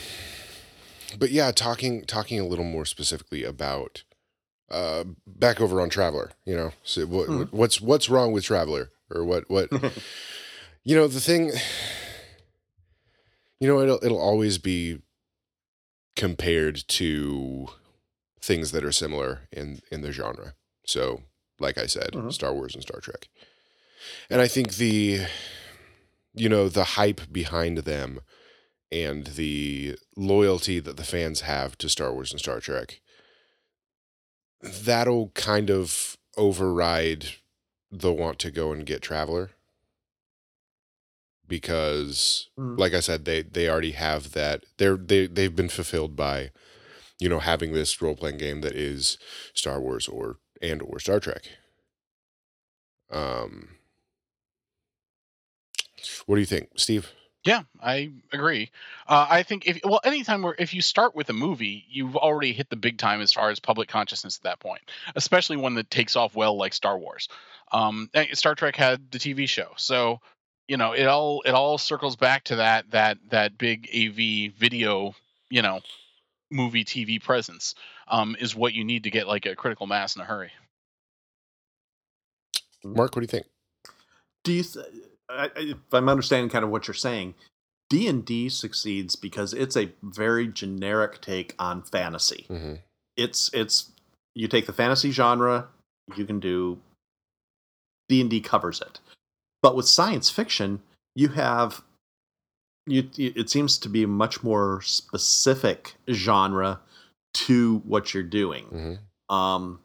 but yeah, talking talking a little more specifically about uh back over on Traveller, you know. So what, Mhm. what's what's wrong with Traveller or what what you know, the thing you know, it'll it'll always be compared to things that are similar in in the genre. So, like I said, Mhm. Star Wars and Star Trek. And I think the you know, the hype behind them and the loyalty that the fans have to Star Wars and Star Trek that'll kind of override the want to go and get Traveller because Mm. like I said they they already have that they're they they've been fulfilled by you know having this role playing game that is Star Wars or and or Star Trek. Um what do you think, Steve? Yeah, I agree. Uh, I think if well, anytime where if you start with a movie, you've already hit the big time as far as public consciousness at that point, especially one that takes off well like Star Wars. Um, eh, Star Trek had the TV show, so you know it all it all circles back to that that that big AV video, you know, movie TV presence um, is what you need to get like a critical mass in a hurry. Mark, what do you think? Do you? Th- I, I- if I'm understanding kind of what you're saying, D and D succeeds because it's a very generic take on fantasy. hmm It's it's you take the fantasy genre, you can do D and D covers it, but with science fiction, you have you. It seems to be a much more specific genre to what you're doing. hmm um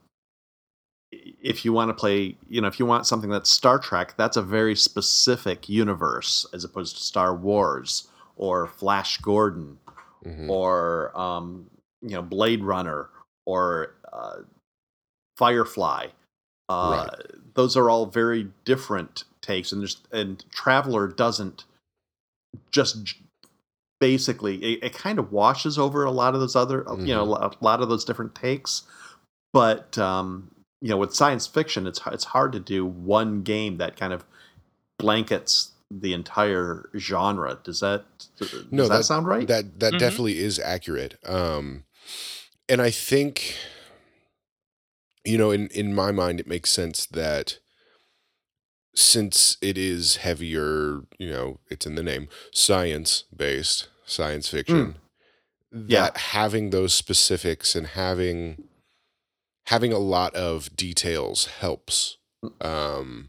if you want to play you know if you want something that's star trek that's a very specific universe as opposed to star wars or flash gordon hmm or um you know blade runner or uh, firefly uh those are all very different takes and there's and traveller doesn't just basically it, it kind of washes over a lot of those other uh, you know a lot of those different takes but um you know with science fiction it's it's hard to do one game that kind of blankets the entire genre does that does No, that, that- sound right That that Mhm. definitely is accurate. Um, and I think, you know, in in my mind, it makes sense that since it is heavier, you know, it's in the name, science based, science fiction Yeah. that having those specifics and having having a lot of details helps um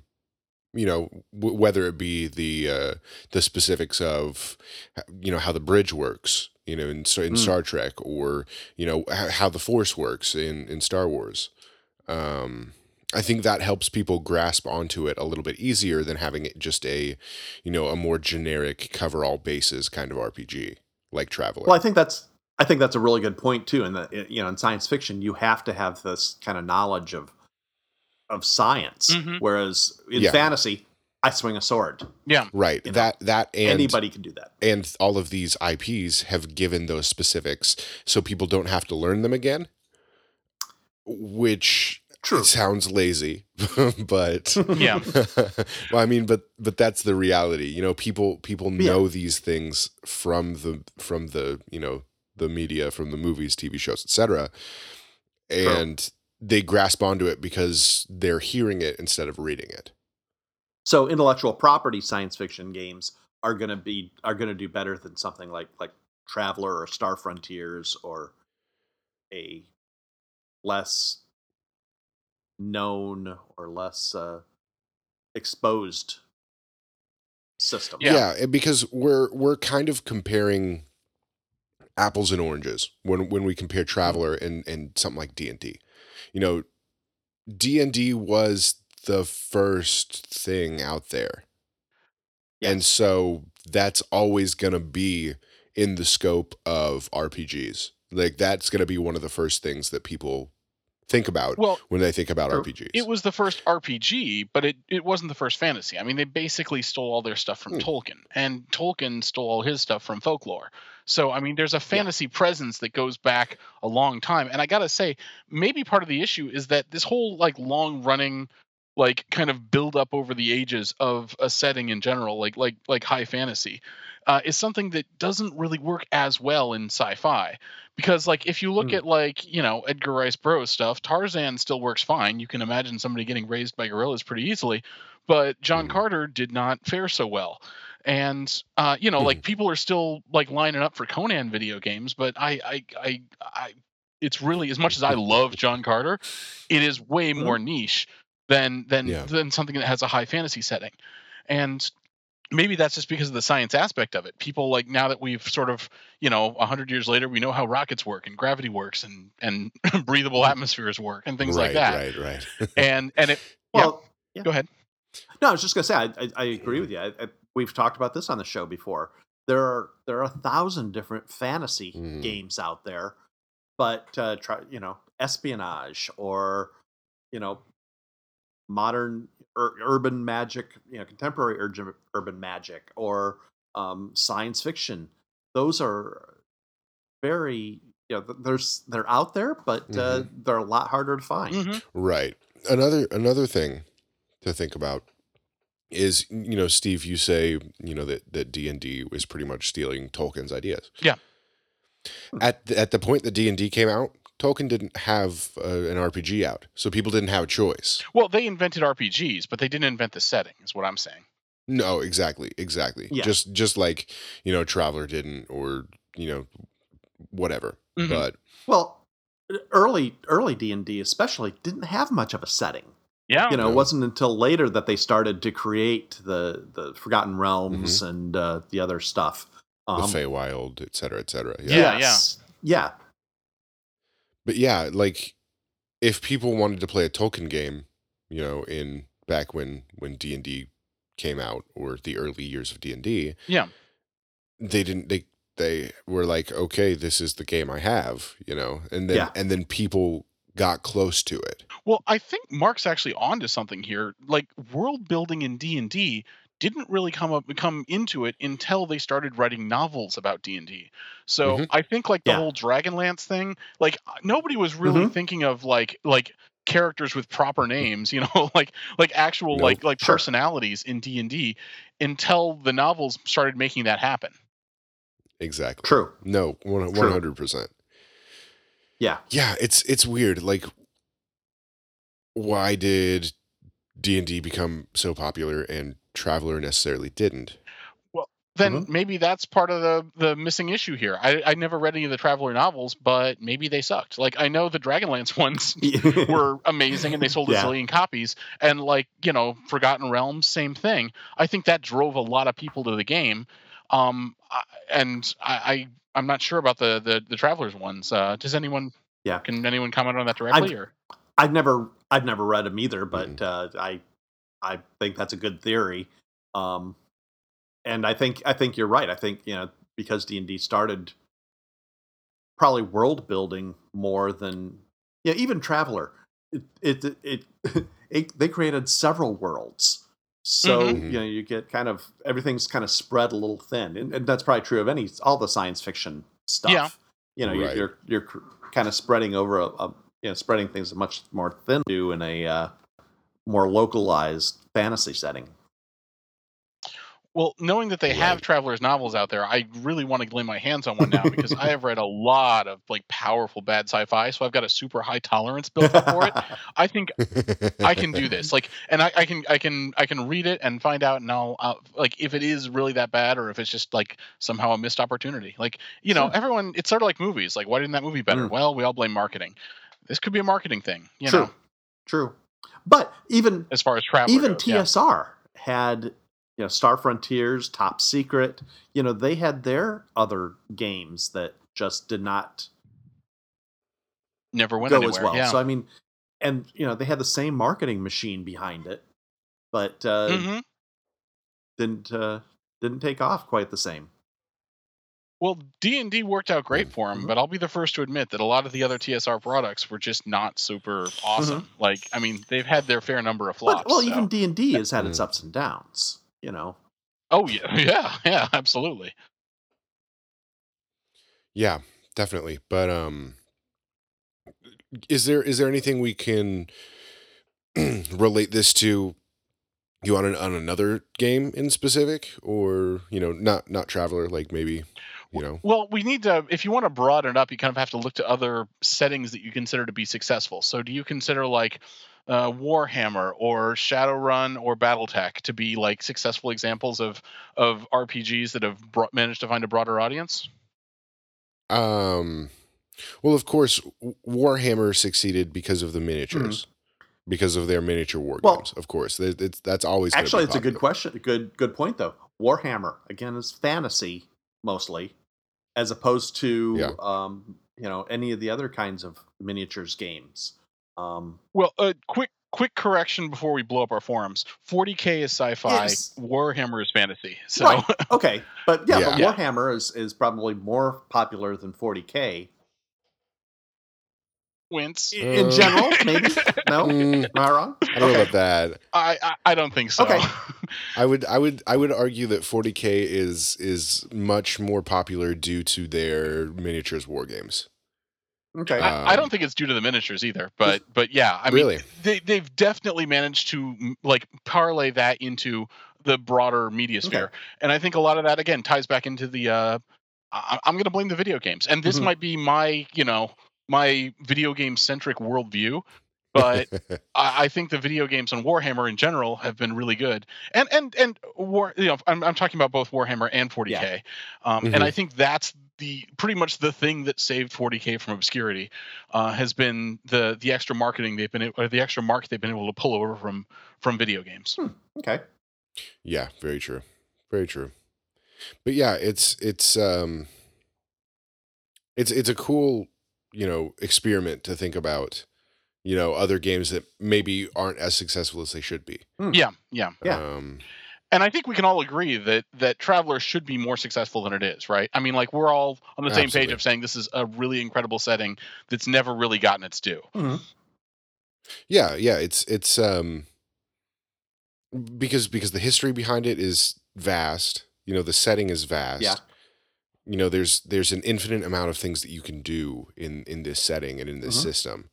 you know w- whether it be the uh the specifics of you know how the bridge works you know in, Star- in Mm. Star Trek or you know how, how the force works in in Star Wars um I think that helps people grasp onto it a little bit easier than having it just a you know a more generic cover all bases kind of RPG like Traveller Well, I think that's I think that's a really good point too. In that you know, in science fiction, you have to have this kind of knowledge of of science, Mhm. whereas in Yeah. fantasy, I swing a sword. Yeah. right you know, that that and Anybody can do that. and all of these IPs have given those specifics so people don't have to learn them again, which True. sounds lazy, but Yeah. well, I mean, but but that's the reality. You know, people people Yeah. know these things from the from the you know the media, from the movies, TV shows, etc., and they grasp onto it because they're hearing it instead of reading it. So intellectual property science fiction games are going to be are going to do better than something like like Traveller or Star Frontiers or a less known or less uh, exposed system. Yeah. yeah because we're we're kind of comparing apples and oranges when when we compare traveller and and something like d&d you know d&d was the first thing out there. And so that's always going to be in the scope of rpgs like that's going to be one of the first things that people think about Well, when they think about rpgs it was the first RPG, but it, it wasn't the first fantasy. I mean, they basically stole all their stuff from Hmm. Tolkien, and Tolkien stole all his stuff from folklore. So, I mean, there's a fantasy presence that goes back a long time. And I got to say, maybe part of the issue is that this whole like long running like kind of build up over the ages of a setting in general like like like high fantasy uh, is something that doesn't really work as well in sci-fi because like if you look Hmm. at like you know edgar rice burroughs stuff tarzan still works fine you can imagine somebody getting raised by gorillas pretty easily but john Mhm. carter did not fare so well and uh, you know like people are still like lining up for conan video games but i i i, I it's really as much as i love john carter it is way more niche than than Yeah. than something that has a high fantasy setting and maybe that's just because of the science aspect of it. People like now that we've sort of you know 100 years later we know how rockets work and gravity works and and breathable atmospheres work and things like that. right right. Right and and it yeah, Well, go ahead. No, I was just gonna say I, I, I agree with you. I, I, we've talked about this on the show before. There are there are a thousand different fantasy Mhm. games out there, but uh, try you know espionage or you know modern ur- urban magic, you know contemporary urban urban magic or um, science fiction. Those are very you know there's they're out there, but uh, they're a lot harder to find. Mhm. Right. Another another thing to think about is you know Steve you say you know that that D&D was pretty much stealing Tolkien's ideas. Yeah. At the, at the point that D&D came out, Tolkien didn't have uh, an RPG out. So people didn't have a choice. well they invented rpgs but they didn't invent the setting is what i'm saying No, exactly, exactly. Yeah. Just just like, you know, Traveller didn't or, you know, whatever. Mhm. But Well, early early D and D especially didn't have much of a setting. yeah You know, No. it wasn't until later that they started to create the the Forgotten Realms and uh, the other stuff. the Um, Feywild, et cetera, et cetera. Yeah. yes. yeah, But yeah, like if people wanted to play a Tolkien game, you know, in back when when D and D came out or the early years of D and D, Yeah. they didn't they they were like, okay, this is the game I have, you know, and then Yeah. and then people got close to it. Well, I think Mark's actually onto something here. Like world building in D and D didn't really come up come into it until they started writing novels about D and D. So Mhm. I think like the Yeah. whole Dragonlance thing, like uh, nobody was really Mhm. thinking of like like characters with proper names, you know, like like actual Nope. like like Sure. personalities in D and D until the novels started making that happen. Exactly. true. No, hundred percent. Yeah, Yeah, it's it's weird. Like, why did D and D become so popular and Traveller necessarily didn't? Well, then maybe that's part of the the missing issue here. I I never read any of the Traveller novels, but maybe they sucked. Like I know the Dragonlance ones were amazing and they sold a Yeah. zillion copies, and like you know Forgotten Realms, same thing. I think that drove a lot of people to the game, um, and I. I I'm not sure about the the, the Travellers ones. Uh, does anyone? Yeah. Can anyone comment on that directly? or I've never I've never read them either, but Mm-hmm. uh, I I think that's a good theory. Um, and I think I think you're right. I think you know because D and D started probably world building more than yeah even Traveller. It it it, it they created several worlds. So Mhm. you know you get kind of everything's kind of spread a little thin, and, and that's probably true of any all the science fiction stuff. Yeah. You know, Right. you're, you're you're kind of spreading over a, a you know spreading things much more thin do in a uh, more localized fantasy setting. Well, knowing that they have Travellers novels out there, I really want to lay my hands on one now because I have read a lot of like powerful bad sci-fi, so I've got a super high tolerance built up for it. I think I can do this. Like, and I, I can, I can, I can read it and find out, and I'll, I'll like if it is really that bad or if it's just like somehow a missed opportunity. Like, you know, Sure. everyone, it's sort of like movies. Like, why didn't that movie better? Mm. Well, we all blame marketing. This could be a marketing thing, you True, know, true. But even as far as travel. even goes, yeah. TSR had you know Star Frontiers, Top Secret. You know they had their other games that just did not never went go anywhere. as well. Yeah. So I mean, and you know they had the same marketing machine behind it, but uh, Mhm. didn't uh, didn't take off quite the same. Well, D and D worked out great for him, Mhm. but I'll be the first to admit that a lot of the other TSR products were just not super awesome. Like, I mean, they've had their fair number of flops. Mm-hmm. But, well, so- even D and D has had its Mhm. ups and downs. You know, oh yeah, yeah, yeah, absolutely. Yeah, definitely. But um is there is there anything we can relate this to you on an, on another game in specific or, you know, not not Traveller like maybe, you know. Well, we need to. If you want to broaden it up, you kind of have to look to other settings that you consider to be successful. So, do you consider like uh, Warhammer or Shadowrun or BattleTech to be like successful examples of of RPGs that have brought, managed to find a broader audience? Um well, of course, Warhammer succeeded because of the miniatures. Because of their miniature war Well- games, of course. There- It's, that's always gonna be actually, it's a good question. Good good point though. Warhammer again is fantasy mostly, as opposed to Yeah. um, you know any of the other kinds of miniatures games. Um, Well, uh, quick quick correction before we blow up our forums. 40k is sci-fi. Yes. Warhammer is fantasy. So Right. okay, but yeah, but Yeah. Warhammer is is probably more popular than 40k wince. I- in general. Maybe no, Mm, am I wrong? I don't know about that. I, I I don't think so. Okay. I would I would I would argue that 40k is is much more popular due to their miniatures war games. Okay, I, I don't think it's due to the miniatures either, but but yeah, I mean, really? they they've definitely managed to like parlay that into the broader media Okay. sphere, and I think a lot of that again ties back into the. Uh, I, I'm going to blame the video games, and this Mhm. might be my you know my video game centric worldview, but I, I think the video games and Warhammer in general have been really good, and and and war. You know, I'm I'm talking about both Warhammer and 40k, um, and Mhm. I think that's the pretty much the thing that saved 40k from obscurity uh, has been the the extra marketing they've been or the extra market they've been able to pull over from from video games. okay. Yeah, very true. Very true. But yeah, it's it's um it's it's a cool, you know, experiment to think about, you know, other games that maybe aren't as successful as they should be. Yeah, yeah, Yeah. Um and I think we can all agree that that Traveller should be more successful than it is, right? I mean, like we're all on the same page of saying this is a really incredible setting that's never really gotten its due. yeah, yeah, it's it's um because because the history behind it is vast, you know, the setting is vast. Yeah. You know, there's there's an infinite amount of things that you can do in in this setting and in this Mhm. system.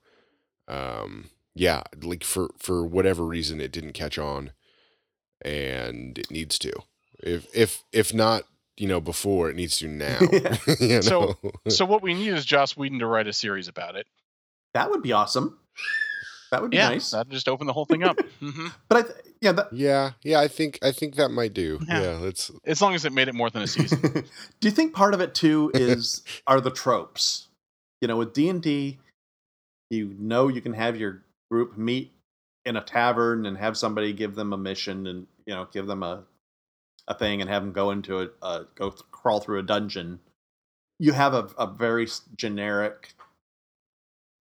Um yeah, like for for whatever reason it didn't catch on and it needs to. If if if not, you know, before it needs to now. you So- so what we need is Joss Whedon to write a series about it. That would be awesome. That would be yeah, nice. that just opened the whole thing up. hmm But I, th- yeah, that, Yeah, yeah, I think I think that might do. Yeah. Yeah, let's As long as it made it more than a season. do you think part of it too is are the tropes? You know, with D and D, you know you can have your group meet in a tavern and have somebody give them a mission and you know give them a a thing and have them go into a, a go th- crawl through a dungeon. You have a, a very generic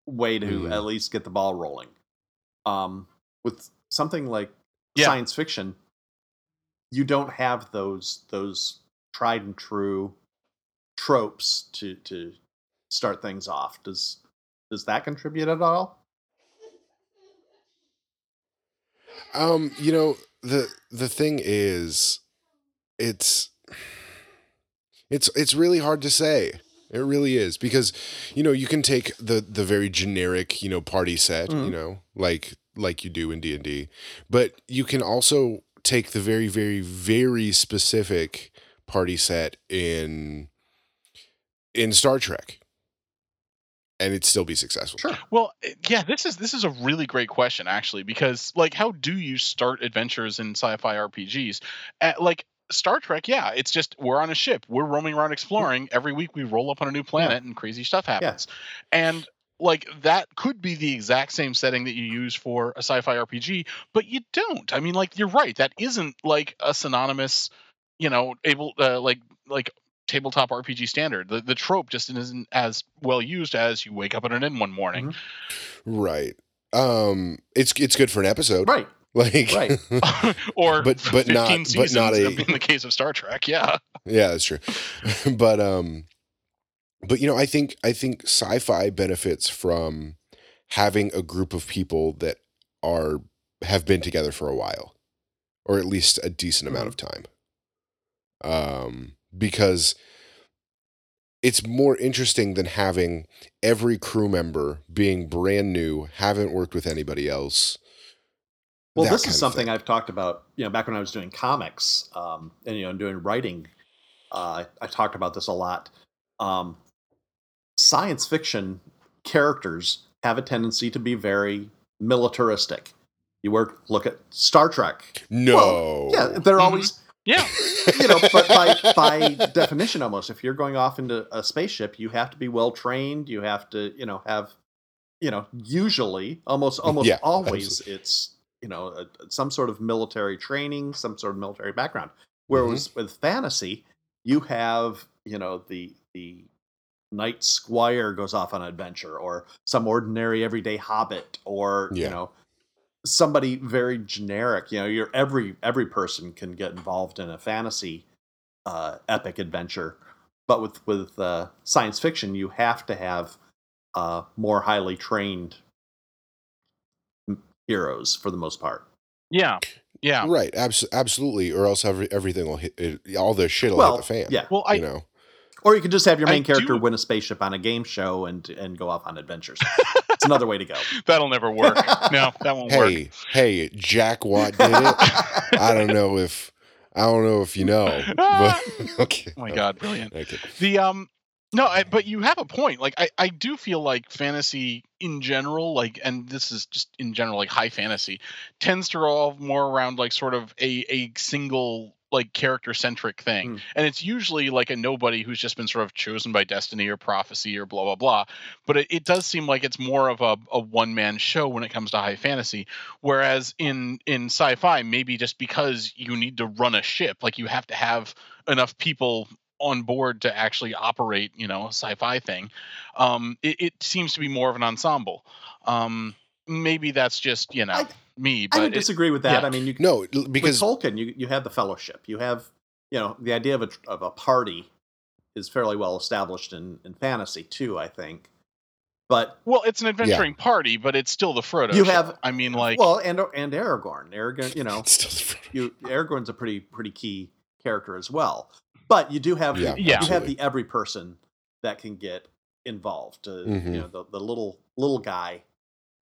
way to Mhm. at least get the ball rolling. Um, with something like Yeah. science fiction, you don't have those those tried and true tropes to to start things off. Does does that contribute at all? Um, you know, the the thing is it's it's it's really hard to say. It really is because you know, you can take the the very generic, you know, party set, you Mhm. know, like like you do in D&D, but you can also take the very very very specific party set in in Star Trek and it'd still be successful. Sure. Well, eh, yeah, this is this is a really great question actually because like how do you start adventures in sci-fi RPGs? Uh, like Star Trek, yeah, it's just we're on a ship, we're roaming around exploring. Every week we roll up on a new planet and crazy stuff happens. And like that could be the exact same setting that you use for a sci-fi RPG, but you don't. I mean, like you're right, that isn't like a synonymous, you know, able uh, like like tabletop RPG standard. The the trope just isn't as well used as you wake up at an inn one morning. Mhm. Right. Um it's it's good for an episode. Right. Like Right. or But- but 15 not- but not a- in the case of Star Trek. Yeah. Yeah, that's true. but um but you know, I think I think sci-fi benefits from having a group of people that are have been together for a while or at least a decent amount of time. Um because it's more interesting than having every crew member being brand new, haven't worked with anybody else. Well, this is something. I've talked about, you know, back when I was doing comics, um, and you know, doing writing. Uh, I, I talked about this a lot. Um, science fiction characters have a tendency to be very militaristic. You work, look at Star Trek. No. Well, yeah, they're Mhm. always, Yeah. you know, but by by definition, almost, if you're going off into a spaceship, you have to be well trained. You have to, you know, have, you know, usually, almost almost Yeah, always, it's you know a, some sort of military training, some sort of military background. Whereas with fantasy, you have, you know, the the knight squire goes off on an adventure, or some ordinary everyday hobbit, or Yeah. you know somebody very generic. You know, you're every every person can get involved in a fantasy uh, epic adventure, but with with uh, science fiction, you have to have uh, more highly trained heroes for the most part. Yeah. Yeah. Right, abs- absolutely, or else every, everything will hit it, all the shit will well, hit the fan. yeah. Well, I you know, Or you could just have your I main character do- win a spaceship on a game show and and go off on adventures. it's another way to go. that'll never work. No, that won't work. hey, hey, Jack Watt did it. I don't know if I don't know if you know, but okay. Oh my god, brilliant. Okay. The um no, I, but you have a point. Like I, I do feel like fantasy in general, like and this is just in general like high fantasy tends to revolve more around like sort of a a single like character centric thing. Mm. And it's usually like a nobody who's just been sort of chosen by destiny or prophecy or blah blah blah. But it, it does seem like it's more of a, a one man show when it comes to high fantasy. Whereas in in sci-fi, maybe just because you need to run a ship, like you have to have enough people on board to actually operate, you know, a sci-fi thing. Um, it, it seems to be more of an ensemble. Um, maybe that's just you know I- me, I but would it- disagree with that. yeah. I mean, you No, because with Tolkien, you you have the Fellowship. You have you know the idea of a of a party is fairly well established in in fantasy too. I think, but well, it's an adventuring party, but it's still the Frodo. You show. have- I mean, like, well, and and Aragorn, Aragorn, you know, it's still the front. you Aragorn's a pretty pretty key character as well. But you do have Yeah, you Yeah. have the every person that can get involved. Uh, Mhm. You know, the, the little little guy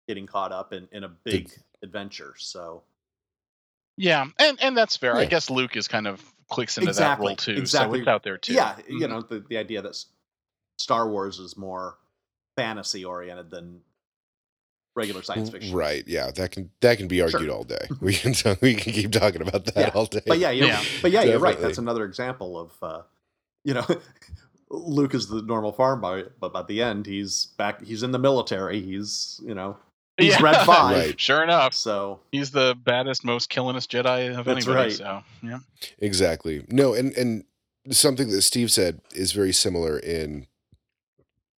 getting caught up in, in a big adventure. So yeah, and and that's fair. I guess Luke is kind of clicks into Exactly, that role too, exactly. so it's out there too. yeah, you Mhm. know, the the idea that Star Wars is more fantasy oriented than regular science fiction. Right. Yeah. That can that can be argued Sure. all day. We can talk, we can keep talking about that Yeah, all day. But yeah, you're, Yeah. but yeah, you're right. That's another example of, uh, you know, Luke is the normal farm boy, but by the end, he's back. He's in the military. He's, you know, he's Yeah. Red Five. Right. Sure enough, So he's the baddest, most killingest Jedi of That's anybody. right. So yeah, Exactly. No, and and something that Steve said is very similar in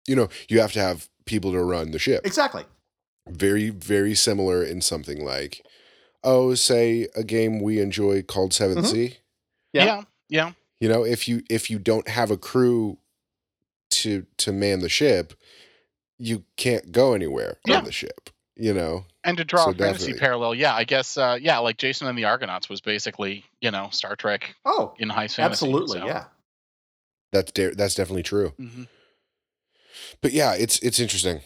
you know, you have to have people to run the ship. exactly. Very very similar in something like oh, say a game we enjoy called 7th Mhm. Sea. Yeah. yeah, yeah. You know, if you if you don't have a crew to to man the ship, you can't go anywhere Yeah. on the ship, you know. And to draw So a fantasy definitely. parallel, yeah, I guess, uh, yeah, like Jason and the Argonauts was basically, you know, Star Trek Oh, in high fantasy. absolutely. so. Yeah. That's de- that's definitely true. Mhm. But yeah, it's it's interesting.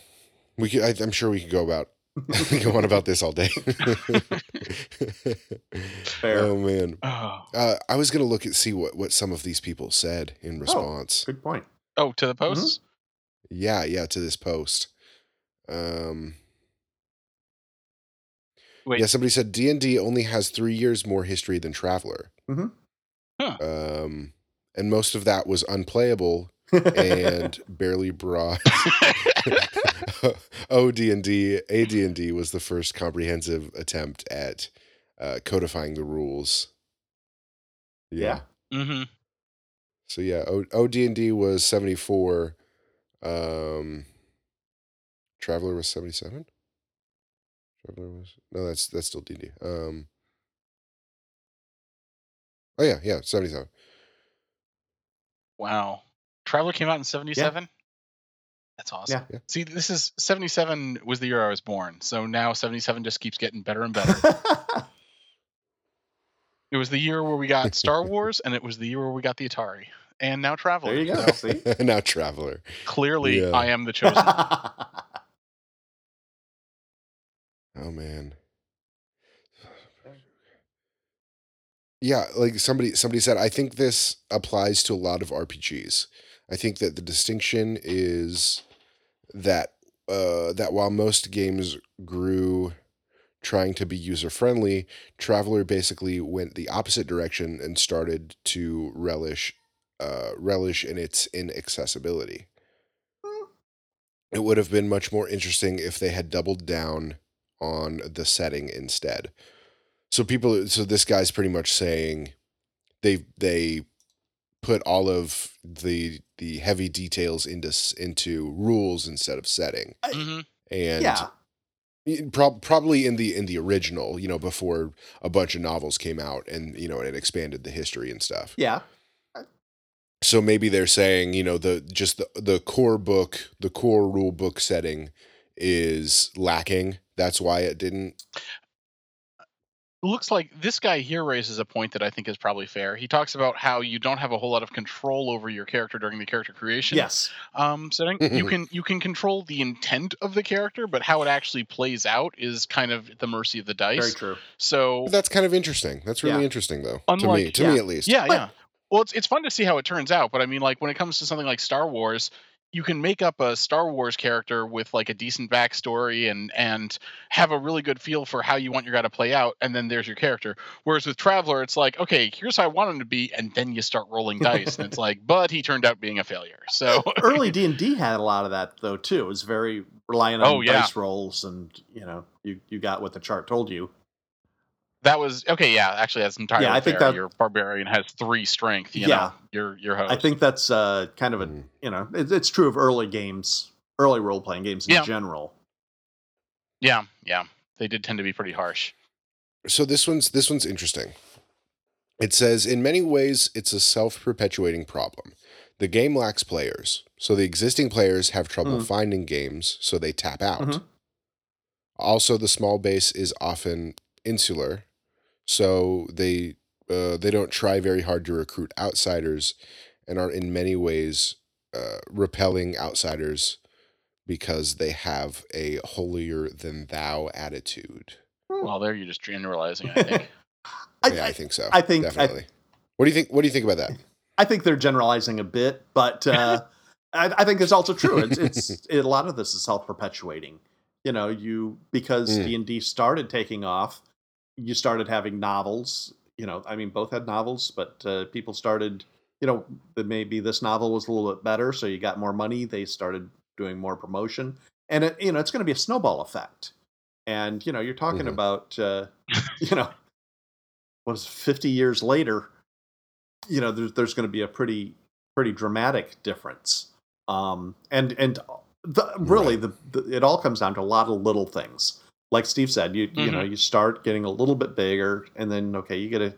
We could, I, I'm sure we could go about go on about this all day. Fair. Oh man, Oh. uh, I was gonna look at see what what some of these people said in response. Good point. oh, to the posts. Yeah, yeah, to this post. Um, Wait. yeah, somebody said D and D only has three years more history than Traveller. Mm-hmm. Huh. Um, and most of that was unplayable and barely brought. OD&D, AD&D was the first comprehensive attempt at uh, codifying the rules. yeah. hmm So yeah, o- OD&D was 74. Um, Traveller was 77. Traveller was no, that's that's still D&D. Um, oh yeah, yeah, 77. Wow. Traveller came out in 77? That's awesome. Yeah. See, this is 77 was the year I was born. So now 77 just keeps getting better and better. it was the year where we got Star Wars and it was the year where we got the Atari. And now Traveller. there you go. So See. now Traveller. clearly Yeah. I am the chosen. one. Oh man. Yeah, like somebody somebody said I think this applies to a lot of RPGs. I think that the distinction is that uh that while most games grew trying to be user friendly, Traveller basically went the opposite direction and started to relish uh relish in its inaccessibility. It would have been much more interesting if they had doubled down on the setting instead. So people so this guy's pretty much saying they they put all of the the heavy details into into rules instead of setting. hmm And yeah. prob- probably in the in the original, you know, before a bunch of novels came out and you know and it expanded the history and stuff. Yeah. So maybe they're saying, you know, the just the the core book, the core rule book setting is lacking. That's why it didn't looks like this guy here raises a point that I think is probably fair. He talks about how you don't have a whole lot of control over your character during the character creation Yes. um, setting. you can you can control the intent of the character, but how it actually plays out is kind of at the mercy of the dice. Very true. So That's kind of interesting. That's really Yeah. interesting though. to me, to yeah. me at least. yeah, But- yeah. Well, it's it's fun to see how it turns out, but I mean, like when it comes to something like Star Wars, you can make up a Star Wars character with like a decent backstory and and have a really good feel for how you want your guy to play out, and then there's your character. Whereas with Traveller, it's like, okay, here's how I want him to be, and then you start rolling dice, and it's like, but he turned out being a failure. So oh, Early D and D had a lot of that though too. It was very reliant oh, on Oh, yeah. dice rolls, and you know, you you got what the chart told you. That was okay. Yeah, actually, that's entirely Yeah, I think fair. that- your barbarian has three strength. You Yeah. know, your your host. I think that's uh, kind of a Mm. you know it, it's true of early games, early role playing games in Yeah. general. Yeah, yeah, they did tend to be pretty harsh. So this one's this one's interesting. It says in many ways it's a self-perpetuating problem. The game lacks players, so the existing players have trouble Mm. finding games, so they tap out. Mhm. Also, the small base is often insular, so they uh, they don't try very hard to recruit outsiders, and are in many ways uh, repelling outsiders because they have a holier than thou attitude. Well, there you're just generalizing. I think. I, yeah, I, I, think so. I think- I- definitely. what do you think? What do you think about that? I think they're generalizing a bit, but uh, I, I think it's also true. It's, it's it, a lot of this is self perpetuating. you know, you because Mm. D and D started taking off, you started having novels. You know, I mean, both had novels, but uh, people started. You know, that maybe this novel was a little bit better, so you got more money. They started doing more promotion, and it, you know, it's going to be a snowball effect. And you know, you're talking Mhm. about, uh, you know, what is 50 years later? You know, there's there's going to be a pretty pretty dramatic difference. Um, and and the, really, the, the it all comes down to a lot of little things. Like Steve said, you you know you start getting a little bit bigger, and then okay, you get a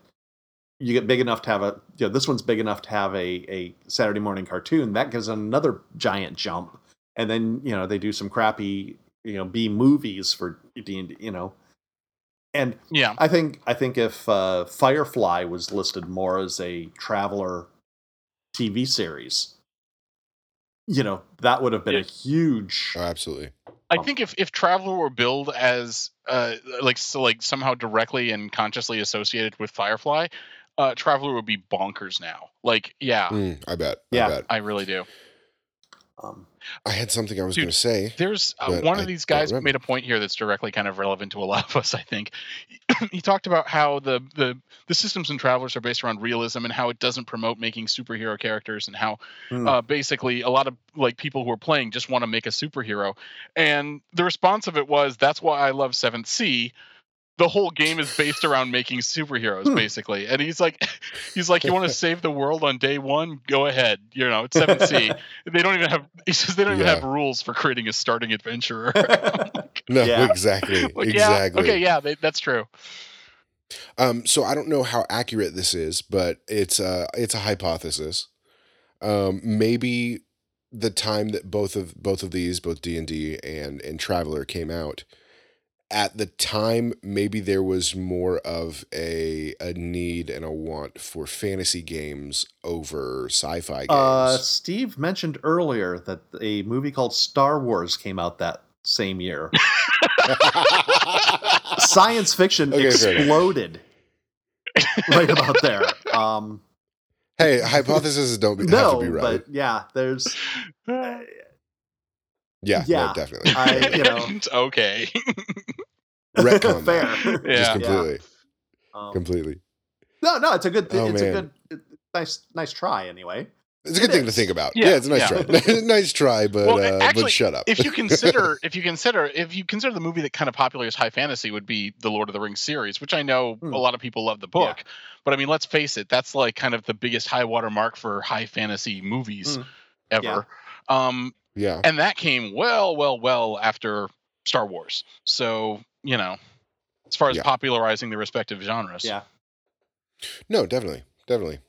you get big enough to have a you know this one's big enough to have a a Saturday morning cartoon that gives another giant jump, and then you know they do some crappy you know B movies for D and you know, and Yeah. I think I think if uh, Firefly was listed more as a traveller TV series, you know that would have been a huge. Oh, absolutely. I Um, think if if Traveller were billed as uh like so like somehow directly and consciously associated with Firefly, uh Traveller would be bonkers now. Like yeah, Mm, I bet. Yeah. I bet. I really do. Um, I had something I was going to say. There's uh, one I of these guys made a point here that's directly kind of relevant to a lot of us. I think he talked about how the the the systems and Travellers are based around realism and how it doesn't promote making superhero characters and how Hmm. uh, basically a lot of like people who are playing just want to make a superhero. And the response of it was, "That's why I love Seventh Sea." The whole game is based around making superheroes, Hmm. basically. And he's like, he's like, you want to save the world on day one? Go ahead. You know, it's Seventh Sea. They don't even have. He says they don't even Yeah. have rules for creating a starting adventurer. No, Yeah. exactly. Like, exactly. Yeah, okay, yeah, they, that's true. Um, so I don't know how accurate this is, but it's uh it's a hypothesis. Um, maybe the time that both of both of these, both D and D and and Traveller came out, at the time maybe there was more of a a need and a want for fantasy games over sci-fi games. uh, Steve mentioned earlier that a movie called Star Wars came out that same year. Science fiction Okay, exploded right about there. Um, hey, hypotheses don't be, have to be right. but yeah, there's yeah, yeah, yeah, no, definitely. I you know okay. Retcon fair. Yeah. Just completely, Um, completely. no, no, it's a good. Oh, it's man. a good, it- nice, nice try anyway. It's a good It thing to think about. Yeah, Yeah, it's a nice yeah. try. nice try, but Well, uh, actually, but shut up. if you consider if you consider if you consider the movie that kind of popular as high fantasy would be the Lord of the Rings series, which I know Hmm. a lot of people love the book, but I mean let's face it, that's like kind of the biggest high water mark for high fantasy movies Hmm. ever. Um yeah, and that came well, well, well after Star Wars. So, you know, as far as Yeah. popularizing the respective genres. Yeah, no, definitely, definitely.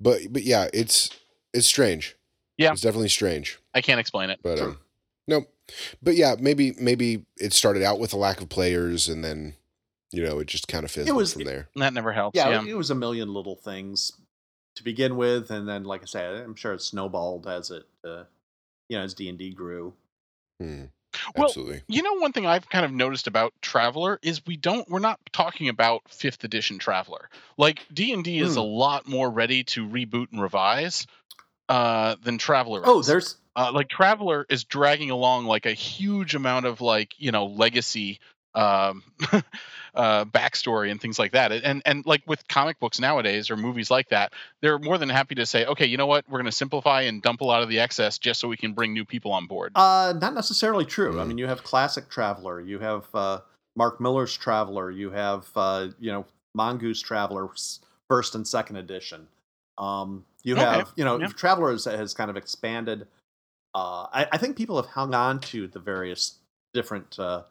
But but yeah, it's it's strange. Yeah. it's definitely strange. I can't explain it. But Sure. um, no, but yeah, maybe maybe it started out with a lack of players, and then you know it just kind of fizzled was- from there. That never helps. yeah, Yeah. It was a million little things to begin with, and then, like I said, I'm sure it snowballed as it, uh, you know, as D and D grew. Hmm. Well, Absolutely. You know, one thing I've kind of noticed about Traveller is we don't we're not talking about fifth edition Traveller. Like D and D is Hmm. a lot more ready to reboot and revise uh, than Traveller. Oh, is. there's uh, like Traveller is dragging along like a huge amount of like you know legacy um uh backstory and things like that and and like with comic books nowadays or movies like that they're more than happy to say okay you know what we're going to simplify and dump a lot of the excess just so we can bring new people on board Uh, not necessarily true. I mean, you have classic Traveller, you have uh, Marc Miller's Traveller, you have uh, you know Mongoose Traveller first and second edition. Um, you Okay, have you know yeah. Traveller has, has kind of expanded. Uh, I, I think people have hung on to the various different uh,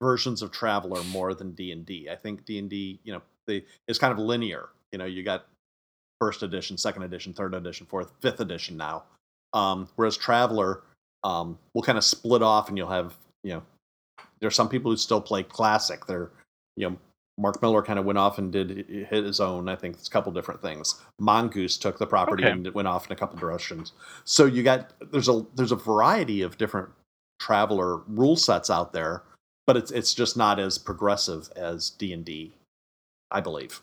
versions of Traveller more than D and D. I think D and D, you know, they is kind of linear. You know, you got first edition, second edition, third edition, fourth, fifth edition now. Um, whereas Traveller um, will kind of split off, and you'll have you know, there's some people who still play classic. They're you know, Marc Miller kind of went off and did hi- his own. I think it's a couple different things. Mongoose took the property Okay. and it went off in a couple directions. So you got there's a there's a variety of different Traveller rule sets out there, but it's it's just not as progressive as D and D, I believe.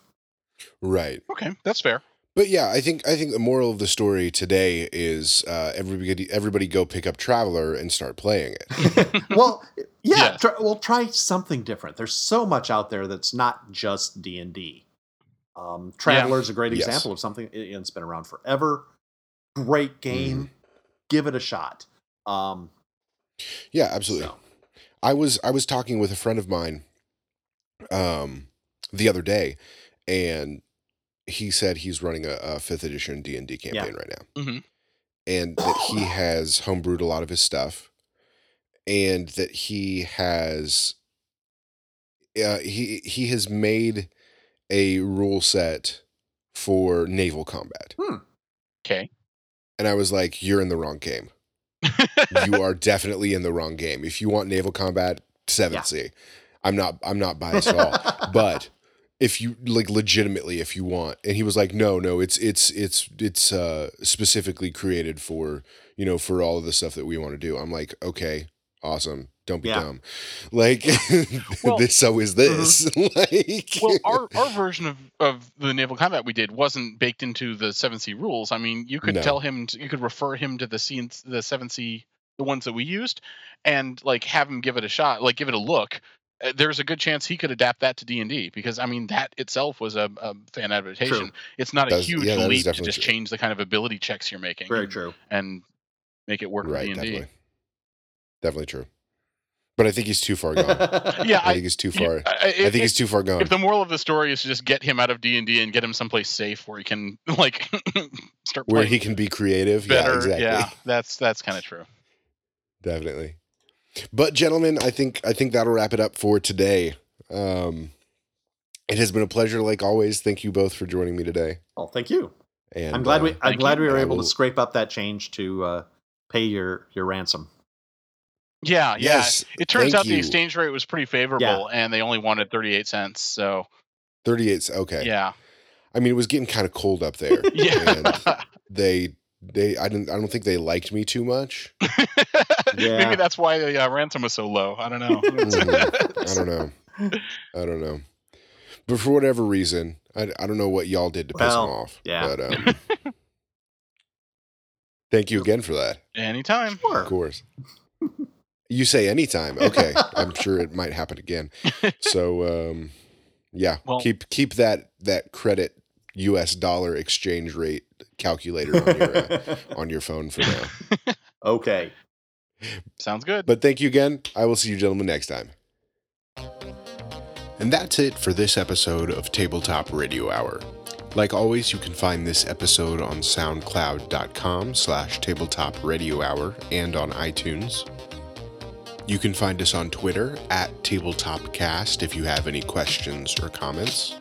Right. okay that's fair But yeah, I think I think the moral of the story today is uh, everybody everybody go pick up Traveller and start playing it. well, yeah. Yes. Try, well, try something different. There's so much out there that's not just D and D. Um, Traveller is a great Yes. example of something. it- It's been around forever. Great game. Give it a shot. Um, Yeah, absolutely. so, I was I was talking with a friend of mine um the other day and he said he's running a, a fifth edition D and D campaign right now. Mhm. And that he has homebrewed a lot of his stuff and that he has uh, he he has made a rule set for naval combat. Okay. And I was like, You're in the wrong game. You are definitely in the wrong game. If you want naval combat, seventh sea. I'm not I'm not biased at all. But if you like legitimately if you want and he was like no no it's it's it's it's uh specifically created for you know for all of the stuff that we want to do i'm like okay awesome don't be Yeah. dumb like Well- this so is this like well, our, our version of, of the naval combat we did wasn't baked into the seven C rules. I mean, you could No. tell him, to, you could refer him to the C, the seven C, the ones that we used, and like have him give it a shot, like give it a look. Uh, There's a good chance he could adapt that to D and D because I mean that itself was a, a fan adaptation. True. It's not a huge yeah, leap to just true. change the kind of ability checks you're making very true. and make it work right with D&D. definitely definitely true but i think he's too far gone Yeah, i I, think he's too far I, i if, think he's too far gone if the moral of the story is to just get him out of D and D and get him someplace safe where he can like start where he can be creative better, yeah exactly yeah, that's that's kind of true. definitely but gentlemen i think i think that'll wrap it up for today um it has been a pleasure like always thank you both for joining me today well, thank you. and I'm glad uh, we. I'm glad you. we were able will- to scrape up that change to uh, pay your your ransom. Yeah, yeah. yes It turns thank out the exchange rate was pretty favorable, and they only wanted thirty-eight cents. So 38 okay yeah, i mean it was getting kind of cold up there and yeah. they they i didn't i don't think they liked me too much Yeah. Maybe that's why the uh, ransom was so low. I don't know. Mhm. i don't know i don't know but for whatever reason i, I don't know what y'all did to piss Well, them off yeah. but um thank you again for that Anytime. Sure. Of course. You say anytime. Okay. I'm sure it might happen again. So um yeah, Well- keep keep that that credit US dollar exchange rate calculator on your uh, on your phone for now. okay. Sounds good. But thank you again. I will see you gentlemen next time. And that's it for this episode of Tabletop Radio Hour. Like always, you can find this episode on soundcloud.com slash tabletop radio hour and on iTunes. You can find us on Twitter at tabletopcast if you have any questions or comments.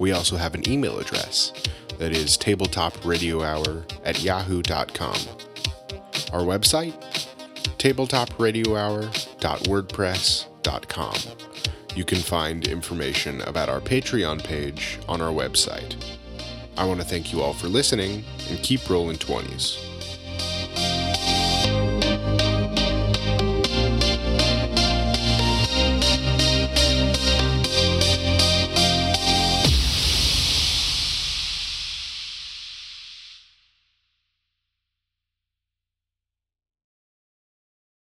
We also have an email address that is tabletopradiohour at yahoo.com. Our website, tabletopradiohour.wordpress.com. You can find information about our Patreon page on our website. I want to thank you all for listening and keep rolling 20s.